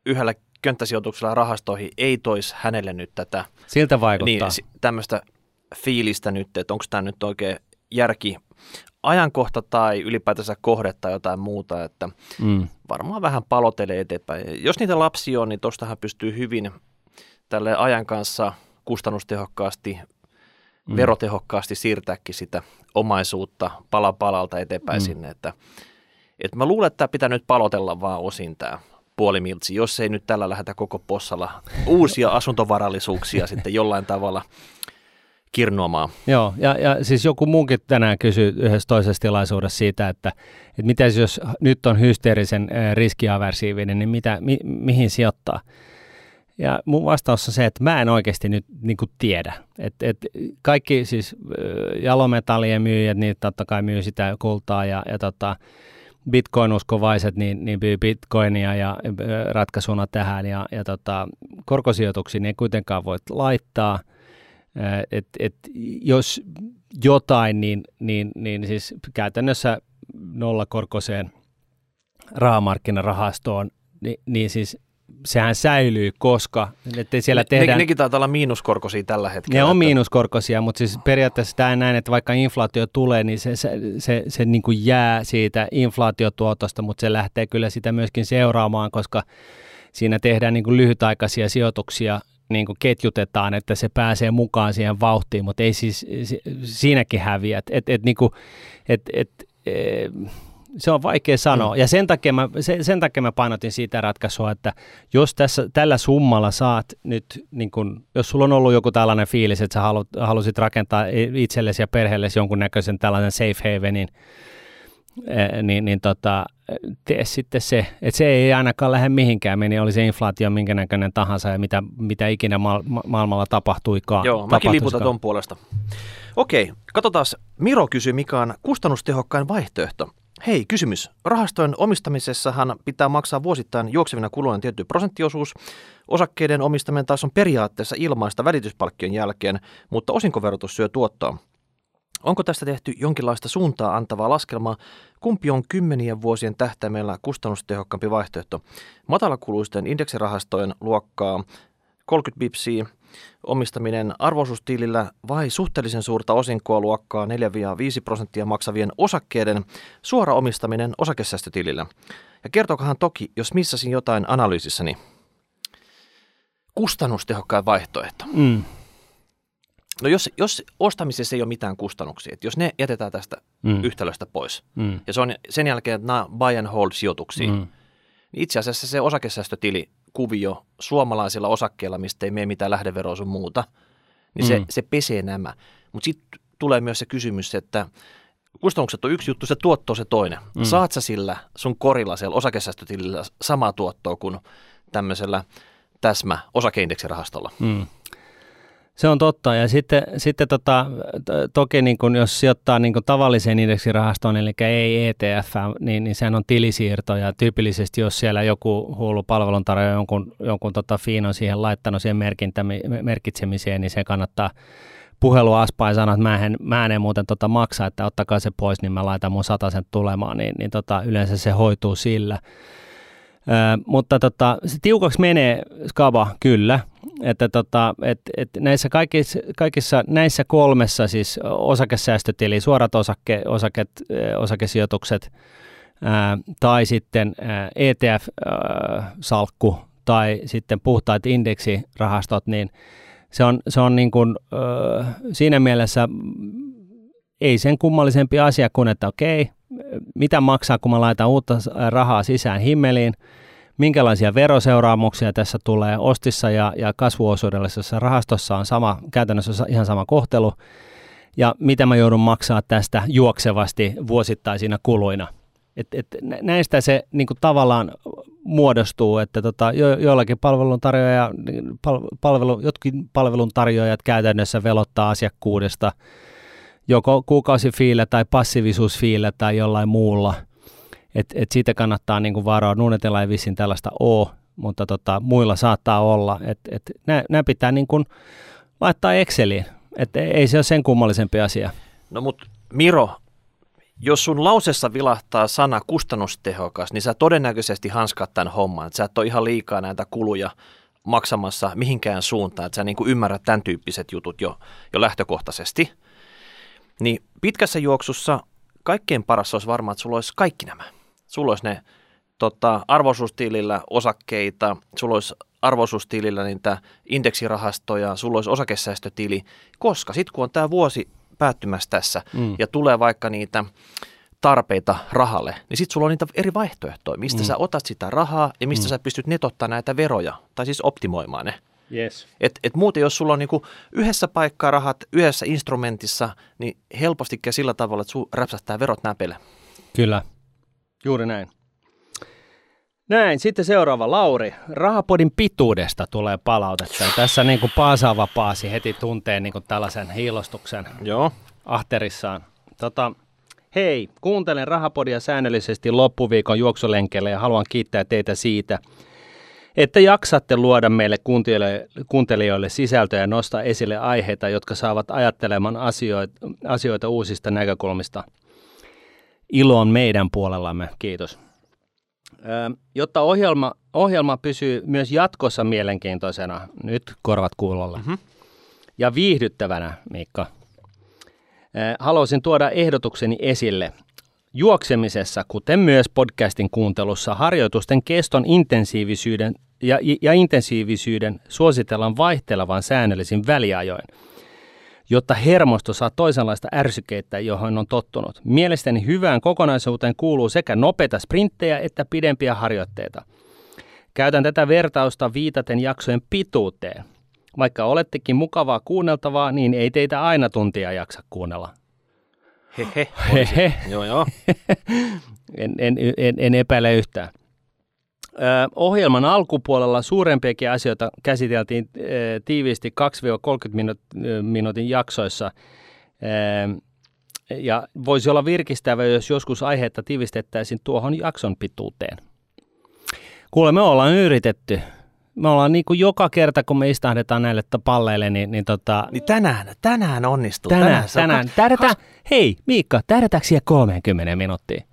yhdellä könttäsijoituksella rahastoihin ei toisi hänelle nyt tätä Siltä vaikuttaa. Niin, tämmöistä fiilistä nyt, että onko tämä nyt oikein järki ajankohta tai ylipäätänsä kohde tai jotain muuta, että mm. varmaan vähän palotelee eteenpäin. Jos niitä lapsia on, niin tuostahan pystyy hyvin tälle ajan kanssa kustannustehokkaasti, mm. verotehokkaasti siirtääkin sitä omaisuutta pala palalta eteenpäin mm. sinne, että, että mä luulen, että tämä pitää nyt palotella vaan osin tämä puolimiltsi, jos ei nyt tällä lähdetä koko possalla uusia asuntovarallisuuksia sitten jollain tavalla kirnoamaan. Joo, ja, ja siis joku muukin tänään kysyi yhdessä toisessa tilaisuudessa siitä, että, että mitä jos nyt on hysteerisen riskiaversiivinen, niin mitä, mi, mihin sijoittaa? Ja mun vastaus on se, että mä en oikeasti nyt niin kuin tiedä. Et, et kaikki siis jalometallien myyjät, niin totta kai myy sitä kultaa ja, ja tota, Bitcoin-uskovaiset niin, niin Bitcoinia ja ratkaisuna tähän ja, ja tota, korkosijoituksiin ei kuitenkaan voi laittaa. Et, et, jos jotain, niin, niin, niin siis käytännössä nollakorkoiseen rahamarkkinarahastoon, niin, niin siis sehän säilyy, koska ettei siellä ne, tehdään... Ne, nekin taitaa olla miinuskorkoisia tällä hetkellä. Ne on että... miinuskorkoisia, mutta siis periaatteessa tämä näin, että vaikka inflaatio tulee, niin se, se, se, se niin kuin jää siitä inflaatiotuotosta, mutta se lähtee kyllä sitä myöskin seuraamaan, koska siinä tehdään niin kuin lyhytaikaisia sijoituksia, niin kuin ketjutetaan, että se pääsee mukaan siihen vauhtiin, mutta ei siis, siinäkin häviät. Et, et, niin kuin, et, et, et, se on vaikea sanoa. Mm. Ja sen takia, mä, sen, sen takia mä painotin siitä ratkaisua, että jos tässä, tällä summalla saat nyt, niin kun, jos sulla on ollut joku tällainen fiilis, että sä halu, halusit rakentaa itsellesi ja perheellesi näköisen tällainen safe havenin, eh, niin, niin tota, tee sitten se, että se ei ainakaan lähde mihinkään, meni oli se inflaatio minkä näköinen tahansa ja mitä, mitä ikinä ma- ma- maailmalla tapahtuikaan. Joo, mäkin liputan ton puolesta. Okei, katsotaan. Miro kysyy, mikä on kustannustehokkain vaihtoehto. Hei, kysymys. Rahastojen omistamisessahan pitää maksaa vuosittain juoksevina kuluina tietty prosenttiosuus. Osakkeiden omistaminen taas on periaatteessa ilmaista välityspalkkion jälkeen, mutta osinkoverotus syö tuottoa. Onko tästä tehty jonkinlaista suuntaa antavaa laskelmaa? Kumpi on kymmenien vuosien tähtäimellä kustannustehokkaampi vaihtoehto? Matalakuluisten indeksirahastojen luokkaa 30 bipsiä, omistaminen arvoisuustilillä vai suhteellisen suurta osinkoa luokkaa 4-5 prosenttia maksavien osakkeiden suora omistaminen osakesäästötilillä. Ja kertokohan toki, jos missasin jotain analyysissäni. Kustannustehokkain vaihtoehto. Mm. No jos, jos ostamisessa ei ole mitään kustannuksia, että jos ne jätetään tästä mm. yhtälöstä pois, mm. ja se on sen jälkeen, että nämä buy and hold sijoituksia, mm. niin itse asiassa se osakesäästötili kuvio suomalaisilla osakkeilla, mistä ei mene mitään lähdeveroa sun muuta, niin mm. se, se pesee nämä. Mutta sitten tulee myös se kysymys, että kustannukset on yksi juttu, se tuotto on se toinen. Mm. Saat sä sillä sun korilla siellä osakesäästötilillä samaa tuottoa kuin tämmöisellä täsmä osakeindeksirahastolla? Mm. Se on totta. Ja sitten, sitten tota, toki niin kun jos sijoittaa niin kun tavalliseen indeksirahastoon, eli ei ETF, niin, niin sehän on tilisiirto. Ja tyypillisesti, jos siellä joku hullu palveluntarjoaja jonkun, jonkun tota fiin on siihen laittanut siihen merkitsemiseen, niin se kannattaa puhelu aspaa ja sanoa, että mä en, mä en muuten tota maksa, että ottakaa se pois, niin mä laitan mun sen tulemaan, niin, niin tota, yleensä se hoituu sillä. Ö, mutta tota, se tiukaksi menee skaba, kyllä, että tota, et, et näissä kaikissa, kaikissa, näissä kolmessa siis osakesäästötili, suorat osake, osaket, osakesijoitukset ää, tai sitten ETF-salkku tai sitten puhtaat indeksirahastot, niin se on, se on niin kuin, ää, siinä mielessä ei sen kummallisempi asia kuin, että okei, mitä maksaa, kun mä laitan uutta rahaa sisään himmeliin, minkälaisia veroseuraamuksia tässä tulee ostissa ja, ja kasvuosuudellisessa rahastossa on sama, käytännössä ihan sama kohtelu, ja mitä mä joudun maksaa tästä juoksevasti vuosittaisina kuluina. Et, et näistä se niin kuin tavallaan muodostuu, että tota, jo, joillakin palveluntarjoaja, pal, palvelu, jotkin palveluntarjoajat käytännössä velottaa asiakkuudesta joko kuukausifiillä tai passiivisuusfiillä tai jollain muulla – et, et siitä kannattaa niin kuin varoa. Nuunetella ei vissiin tällaista ole, mutta tota, muilla saattaa olla. Et, et, nämä pitää niin kuin laittaa Exceliin. Et ei se ole sen kummallisempi asia. No mutta Miro, jos sun lausessa vilahtaa sana kustannustehokas, niin sä todennäköisesti hanskat tämän homman. Sä et ole ihan liikaa näitä kuluja maksamassa mihinkään suuntaan, että sä niin ymmärrät tämän tyyppiset jutut jo, jo lähtökohtaisesti. Niin pitkässä juoksussa kaikkein paras olisi varmaan, että sulla olisi kaikki nämä. Sulla olisi ne tota, arvoisuustilillä osakkeita, sulla olisi arvoisuustilillä niitä indeksirahastoja, sulla olisi osakesäästötili, koska sitten kun on tämä vuosi päättymässä tässä mm. ja tulee vaikka niitä tarpeita rahalle, niin sitten sulla on niitä eri vaihtoehtoja, mistä mm. sä otat sitä rahaa ja mistä mm. sä pystyt netottaa näitä veroja, tai siis optimoimaan ne. Yes. Et, et muuten, jos sulla on niinku yhdessä paikkaa rahat, yhdessä instrumentissa, niin helposti käy sillä tavalla, että sun räpsähtää verot näpelle. Kyllä, juuri näin. Näin, sitten seuraava Lauri. Rahapodin pituudesta tulee palautetta. Ja tässä niin kuin Paasaava Paasi heti tuntee niin kuin tällaisen hiilostuksen Joo. ahterissaan. Tota, hei, kuuntelen Rahapodia säännöllisesti loppuviikon juoksulenkeille ja haluan kiittää teitä siitä, että jaksatte luoda meille kuuntelijoille, kuuntelijoille sisältöjä ja nostaa esille aiheita, jotka saavat ajattelemaan asioita, asioita uusista näkökulmista. Ilo on meidän puolellamme. Kiitos. Jotta ohjelma, ohjelma pysyy myös jatkossa mielenkiintoisena, nyt korvat kuulolla, mm-hmm. ja viihdyttävänä, Miikka, haluaisin tuoda ehdotukseni esille. Juoksemisessa, kuten myös podcastin kuuntelussa, harjoitusten keston intensiivisyyden ja, ja intensiivisyyden suositellaan vaihtelevan säännöllisin väliajoin – jotta hermosto saa toisenlaista ärsykeettä, johon on tottunut. Mielestäni hyvään kokonaisuuteen kuuluu sekä nopeita sprinttejä että pidempiä harjoitteita. Käytän tätä vertausta viitaten jaksojen pituuteen. Vaikka olettekin mukavaa kuunneltavaa, niin ei teitä aina tuntia jaksa kuunnella. Hehe. Hehe. Joo, joo. en, en, en, en epäile yhtään ohjelman alkupuolella suurempiakin asioita käsiteltiin tiiviisti 2-30 minuutin jaksoissa. Ja voisi olla virkistävä, jos joskus aihetta tiivistettäisiin tuohon jakson pituuteen. Kuule, me ollaan yritetty. Me ollaan niin kuin joka kerta, kun me istahdetaan näille palleille, niin, niin, tota... niin tänään, tänään onnistuu. Tänään, tänään. tänään. Tähdätään, hei Miikka, tähdätäänkö siihen 30 minuuttia?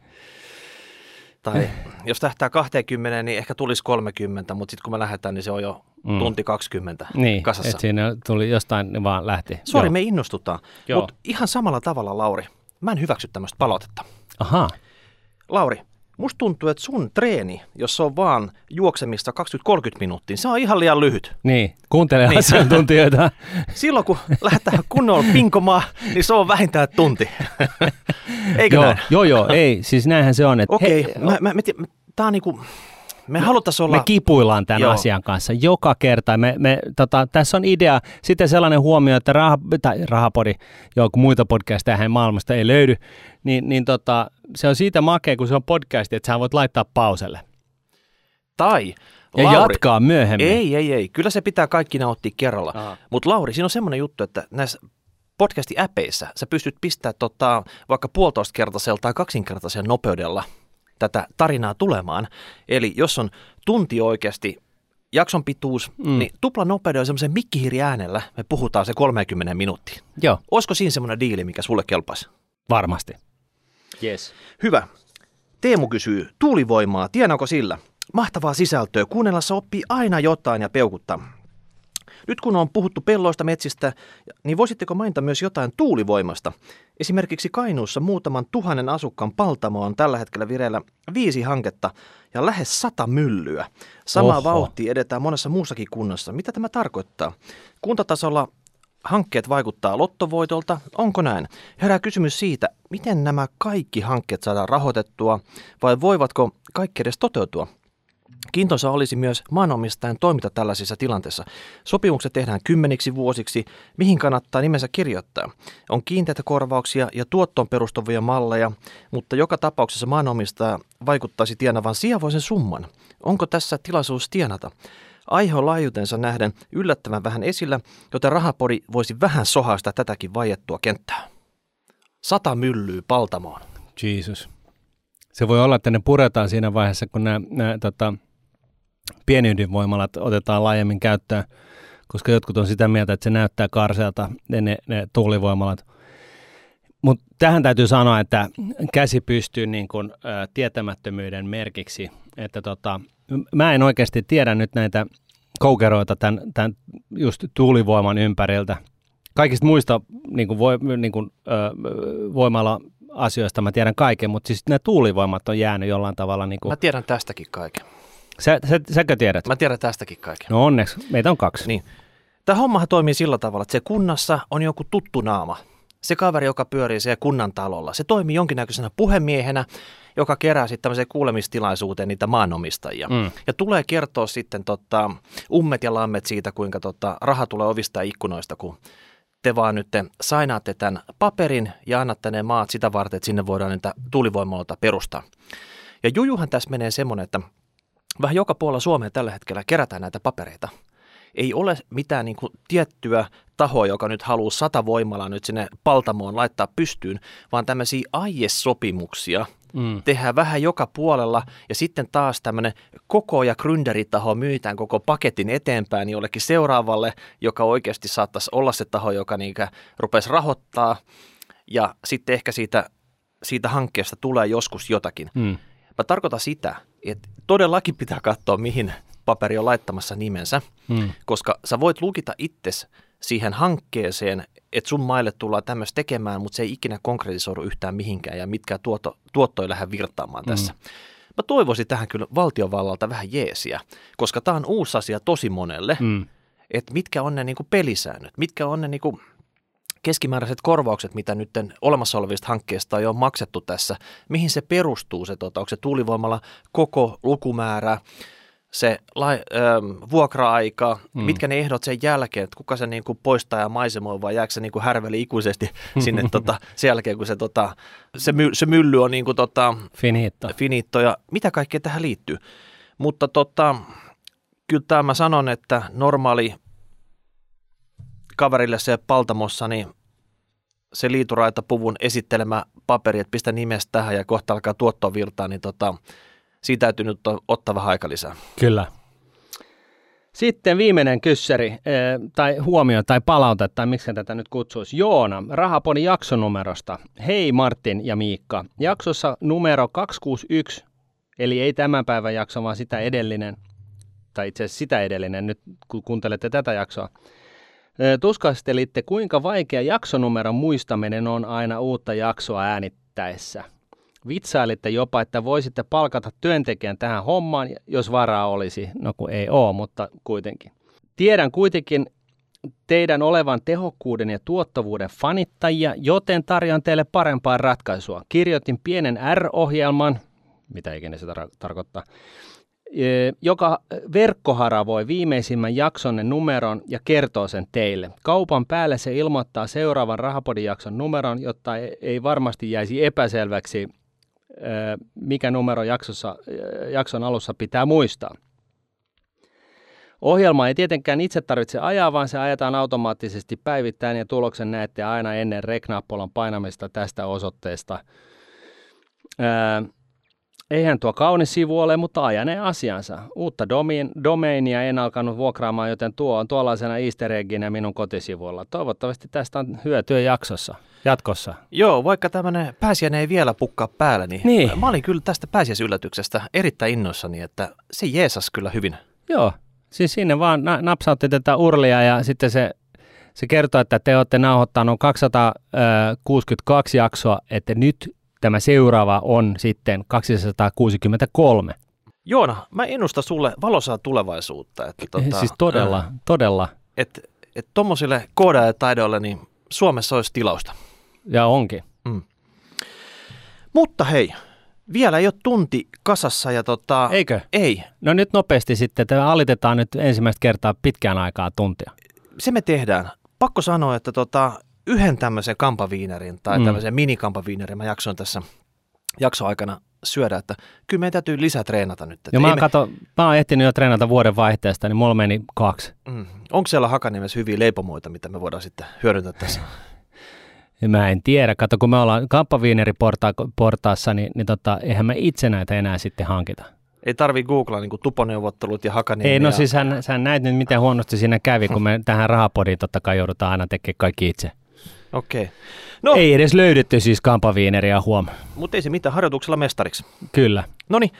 Tai jos tähtää 20, niin ehkä tulisi 30, mutta sitten kun me lähdetään, niin se on jo mm. tunti 20 niin, kasassa. Niin, siinä tuli jostain, niin vaan lähti. Sori, me innostutaan. Mutta ihan samalla tavalla, Lauri, mä en hyväksy tämmöistä palautetta. Aha. Lauri, musta tuntuu, että sun treeni, jos se on vaan juoksemista 20-30 minuuttia, se on ihan liian lyhyt. Niin, kuuntele niin. asiantuntijoita. Silloin kun lähdetään kunnolla pinkomaan, niin se on vähintään tunti. Eikö joo, näin? Joo, joo, ei. Siis näinhän se on. Okei, okay, mä, mä, mä, mä, tää on niinku, me haluttaisiin olla... Me kipuillaan tämän Joo. asian kanssa joka kerta. Me, me, tota, tässä on idea, sitten sellainen huomio, että raha, tai rahapodi, joo, kun muita podcasteja maailmasta ei löydy, niin, niin tota, se on siitä makea, kun se on podcast, että sä voit laittaa pauselle. Tai ja Lauri, jatkaa myöhemmin. Ei, ei, ei. Kyllä se pitää kaikki nauttia kerralla. Mutta Lauri, siinä on semmoinen juttu, että näissä podcasti-äpeissä sä pystyt pistämään tota, vaikka puolitoista kertaisella tai kaksinkertaisella nopeudella – tätä tarinaa tulemaan. Eli jos on tunti oikeasti jakson pituus, mm. niin tupla nopeudella semmoisen äänellä me puhutaan se 30 minuuttia. Joo. Olisiko siinä semmoinen diili, mikä sulle kelpaisi? Varmasti. Yes. Hyvä. Teemu kysyy, tuulivoimaa, tienaako sillä? Mahtavaa sisältöä, kuunnellessa oppii aina jotain ja peukuttaa. Nyt kun on puhuttu pelloista metsistä, niin voisitteko mainita myös jotain tuulivoimasta? Esimerkiksi Kainuussa muutaman tuhannen asukkaan Paltamo on tällä hetkellä vireillä viisi hanketta ja lähes sata myllyä. Sama vauhti edetään monessa muussakin kunnassa. Mitä tämä tarkoittaa? Kuntatasolla hankkeet vaikuttaa lottovoitolta, onko näin? Herää kysymys siitä, miten nämä kaikki hankkeet saadaan rahoitettua vai voivatko kaikki edes toteutua? Kiintoisa olisi myös maanomistajan toiminta tällaisissa tilanteissa. Sopimukset tehdään kymmeniksi vuosiksi, mihin kannattaa nimensä kirjoittaa. On kiinteitä korvauksia ja tuottoon perustuvia malleja, mutta joka tapauksessa maanomistaja vaikuttaisi tienavan sijavoisen summan. Onko tässä tilaisuus tienata? Aihe on laajuutensa nähden yllättävän vähän esillä, joten rahapori voisi vähän sohaista tätäkin vaiettua kenttää. Sata myllyy Paltamoon. Jesus. Se voi olla, että ne puretaan siinä vaiheessa, kun nämä, nämä tota, pienydinvoimalat otetaan laajemmin käyttöön, koska jotkut on sitä mieltä, että se näyttää karsealta, ne, ne, ne tuulivoimalat. Mutta tähän täytyy sanoa, että käsi pystyy niin kun, ä, tietämättömyyden merkiksi. Että tota, mä en oikeasti tiedä nyt näitä koukeroita tämän, tämän just tuulivoiman ympäriltä. Kaikista muista niin kuin voi, niin kuin, ö, voimalla asioista mä tiedän kaiken, mutta siis ne tuulivoimat on jäänyt jollain tavalla. Niin kuin... Mä tiedän tästäkin kaiken. Sä, sä, säkö tiedät? Mä tiedän tästäkin kaiken. No onneksi, meitä on kaksi. Niin. Tämä hommahan toimii sillä tavalla, että se kunnassa on joku tuttu naama. Se kaveri, joka pyörii siellä kunnan talolla, se toimii jonkinnäköisenä puhemiehenä, joka kerää sitten tämmöiseen kuulemistilaisuuteen niitä maanomistajia. Mm. Ja tulee kertoa sitten tota, ummet ja lammet siitä, kuinka tota, raha tulee ovista ja ikkunoista, kun te vaan nyt sainaatte tämän paperin ja annatte ne maat sitä varten, että sinne voidaan niitä tuulivoimaloita perustaa. Ja jujuhan tässä menee semmoinen, että vähän joka puolella Suomea tällä hetkellä kerätään näitä papereita. Ei ole mitään niin kuin tiettyä tahoa, joka nyt haluaa sata voimalla nyt sinne Paltamoon laittaa pystyyn, vaan tämmöisiä aiesopimuksia mm. tehdään vähän joka puolella ja sitten taas tämmöinen koko ja gründeritaho myytään koko paketin eteenpäin jollekin seuraavalle, joka oikeasti saattaisi olla se taho, joka niinkä rupesi rahoittaa ja sitten ehkä siitä, siitä hankkeesta tulee joskus jotakin. Mm. Mä tarkoitan sitä, että todellakin pitää katsoa, mihin paperi on laittamassa nimensä, mm. koska sä voit lukita itsesi siihen hankkeeseen, että sun maille tullaan tämmöistä tekemään, mutta se ei ikinä konkretisoidu yhtään mihinkään ja mitkä tuotto, tuotto ei lähde virtaamaan tässä. Mm. Mä toivoisin tähän kyllä valtiovallalta vähän jeesiä, koska tämä on uusi asia tosi monelle, mm. että mitkä on ne niinku pelisäännöt, mitkä on ne niinku keskimääräiset korvaukset, mitä nyt olemassa olevista hankkeista on jo maksettu tässä, mihin se perustuu se, tota, onko se tuulivoimalla koko lukumäärä, se lai, ö, vuokra-aika, mm. mitkä ne ehdot sen jälkeen, että kuka se niin kuin poistaa ja maisemoi vai jääkö se niin kuin härveli ikuisesti sinne tota, sen jälkeen, kun se, tota, se, my, se mylly on niin kuin, tota, finito. finito ja mitä kaikkea tähän liittyy. Mutta tota, kyllä tämä mä sanon, että normaali kaverille se Paltamossa, niin se liituraita puvun esittelemä paperi, että pistä nimestä tähän ja kohta alkaa tuottoa virtaa, niin tota, siitä täytyy nyt ottaa vähän aika lisää. Kyllä. Sitten viimeinen kyssäri, eh, tai huomio tai palaute, tai miksi tätä nyt kutsuisi. Joona, Rahapodin jaksonumerosta. Hei Martin ja Miikka. Jaksossa numero 261, eli ei tämän päivän jakso, vaan sitä edellinen, tai itse asiassa sitä edellinen, nyt kun kuuntelette tätä jaksoa. Eh, tuskastelitte, kuinka vaikea jaksonumeron muistaminen on aina uutta jaksoa äänittäessä. Vitsailitte jopa, että voisitte palkata työntekijän tähän hommaan, jos varaa olisi. No kun ei ole, mutta kuitenkin. Tiedän kuitenkin teidän olevan tehokkuuden ja tuottavuuden fanittajia, joten tarjoan teille parempaa ratkaisua. Kirjoitin pienen R-ohjelman, mitä ikinä se tar- tarkoittaa, e, joka verkkoharavoi viimeisimmän jaksonne numeron ja kertoo sen teille. Kaupan päälle se ilmoittaa seuraavan Rahapodin jakson numeron, jotta ei varmasti jäisi epäselväksi, mikä numero jaksossa, jakson alussa pitää muistaa. Ohjelma ei tietenkään itse tarvitse ajaa, vaan se ajetaan automaattisesti päivittäin ja tuloksen näette aina ennen reknappolan painamista tästä osoitteesta. Ää, eihän tuo kaunis sivu ole, mutta ajanee asiansa. Uutta domain, domainia en alkanut vuokraamaan, joten tuo on tuollaisena easter minun kotisivuilla. Toivottavasti tästä on hyötyä jaksossa jatkossa. Joo, vaikka tämmöinen pääsiäinen ei vielä pukkaa päällä, niin, niin. mä olin kyllä tästä pääsiäisyllätyksestä erittäin innoissani, että se jeesas kyllä hyvin. Joo, siis sinne vaan na- napsautti tätä urlia ja sitten se, se kertoo, että te olette nauhoittanut 262 jaksoa, että nyt tämä seuraava on sitten 263. Joona, mä ennustan sulle valosaa tulevaisuutta. Että tota, siis todella, äh, todella. Että et tuommoisille koodajataidoille niin Suomessa olisi tilausta. Ja onkin. Mm. Mutta hei, vielä ei ole tunti kasassa ja tota... Eikö? Ei. No nyt nopeasti sitten, että alitetaan nyt ensimmäistä kertaa pitkään aikaa tuntia. Se me tehdään. Pakko sanoa, että tota, yhden tämmöisen kampaviinerin tai mm. tämmöisen minikampaviinerin mä jaksoin tässä jaksoaikana syödä, että kyllä meidän täytyy lisää treenata nyt. Joo, mä, me... kato, mä oon ehtinyt jo treenata vuoden vaihteesta, niin mulla meni kaksi. Mm. Onko siellä Hakaniemessä hyviä leipomoita, mitä me voidaan sitten hyödyntää tässä? Mä en tiedä. Kato, kun me ollaan kamppaviineriportaassa, niin, niin tota, eihän me itse näitä enää sitten hankita. Ei tarvi googlaa niin tuponeuvottelut ja Hakaniemi. Ei, no ja... siis hän, hän näit nyt, miten huonosti siinä kävi, kun me tähän rahapodiin totta kai joudutaan aina tekemään kaikki itse. Okei. Okay. No, ei edes löydetty siis kampaviineria huom. Mutta ei se mitään, harjoituksella mestariksi. Kyllä. No niin,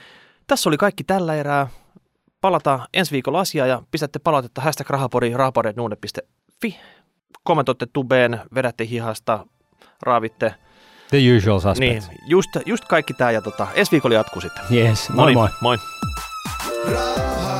tässä oli kaikki tällä erää. Palataan ensi viikolla asiaa ja pistätte palautetta hashtag rahapori, rahapori.nuude.fi. kommentoitte tubeen, vedätte hihasta, raavitte. The usual suspects. Niin, just, just kaikki tämä ja tota, ensi viikolla jatkuu sitten. Yes, moi moi. moi. Ra-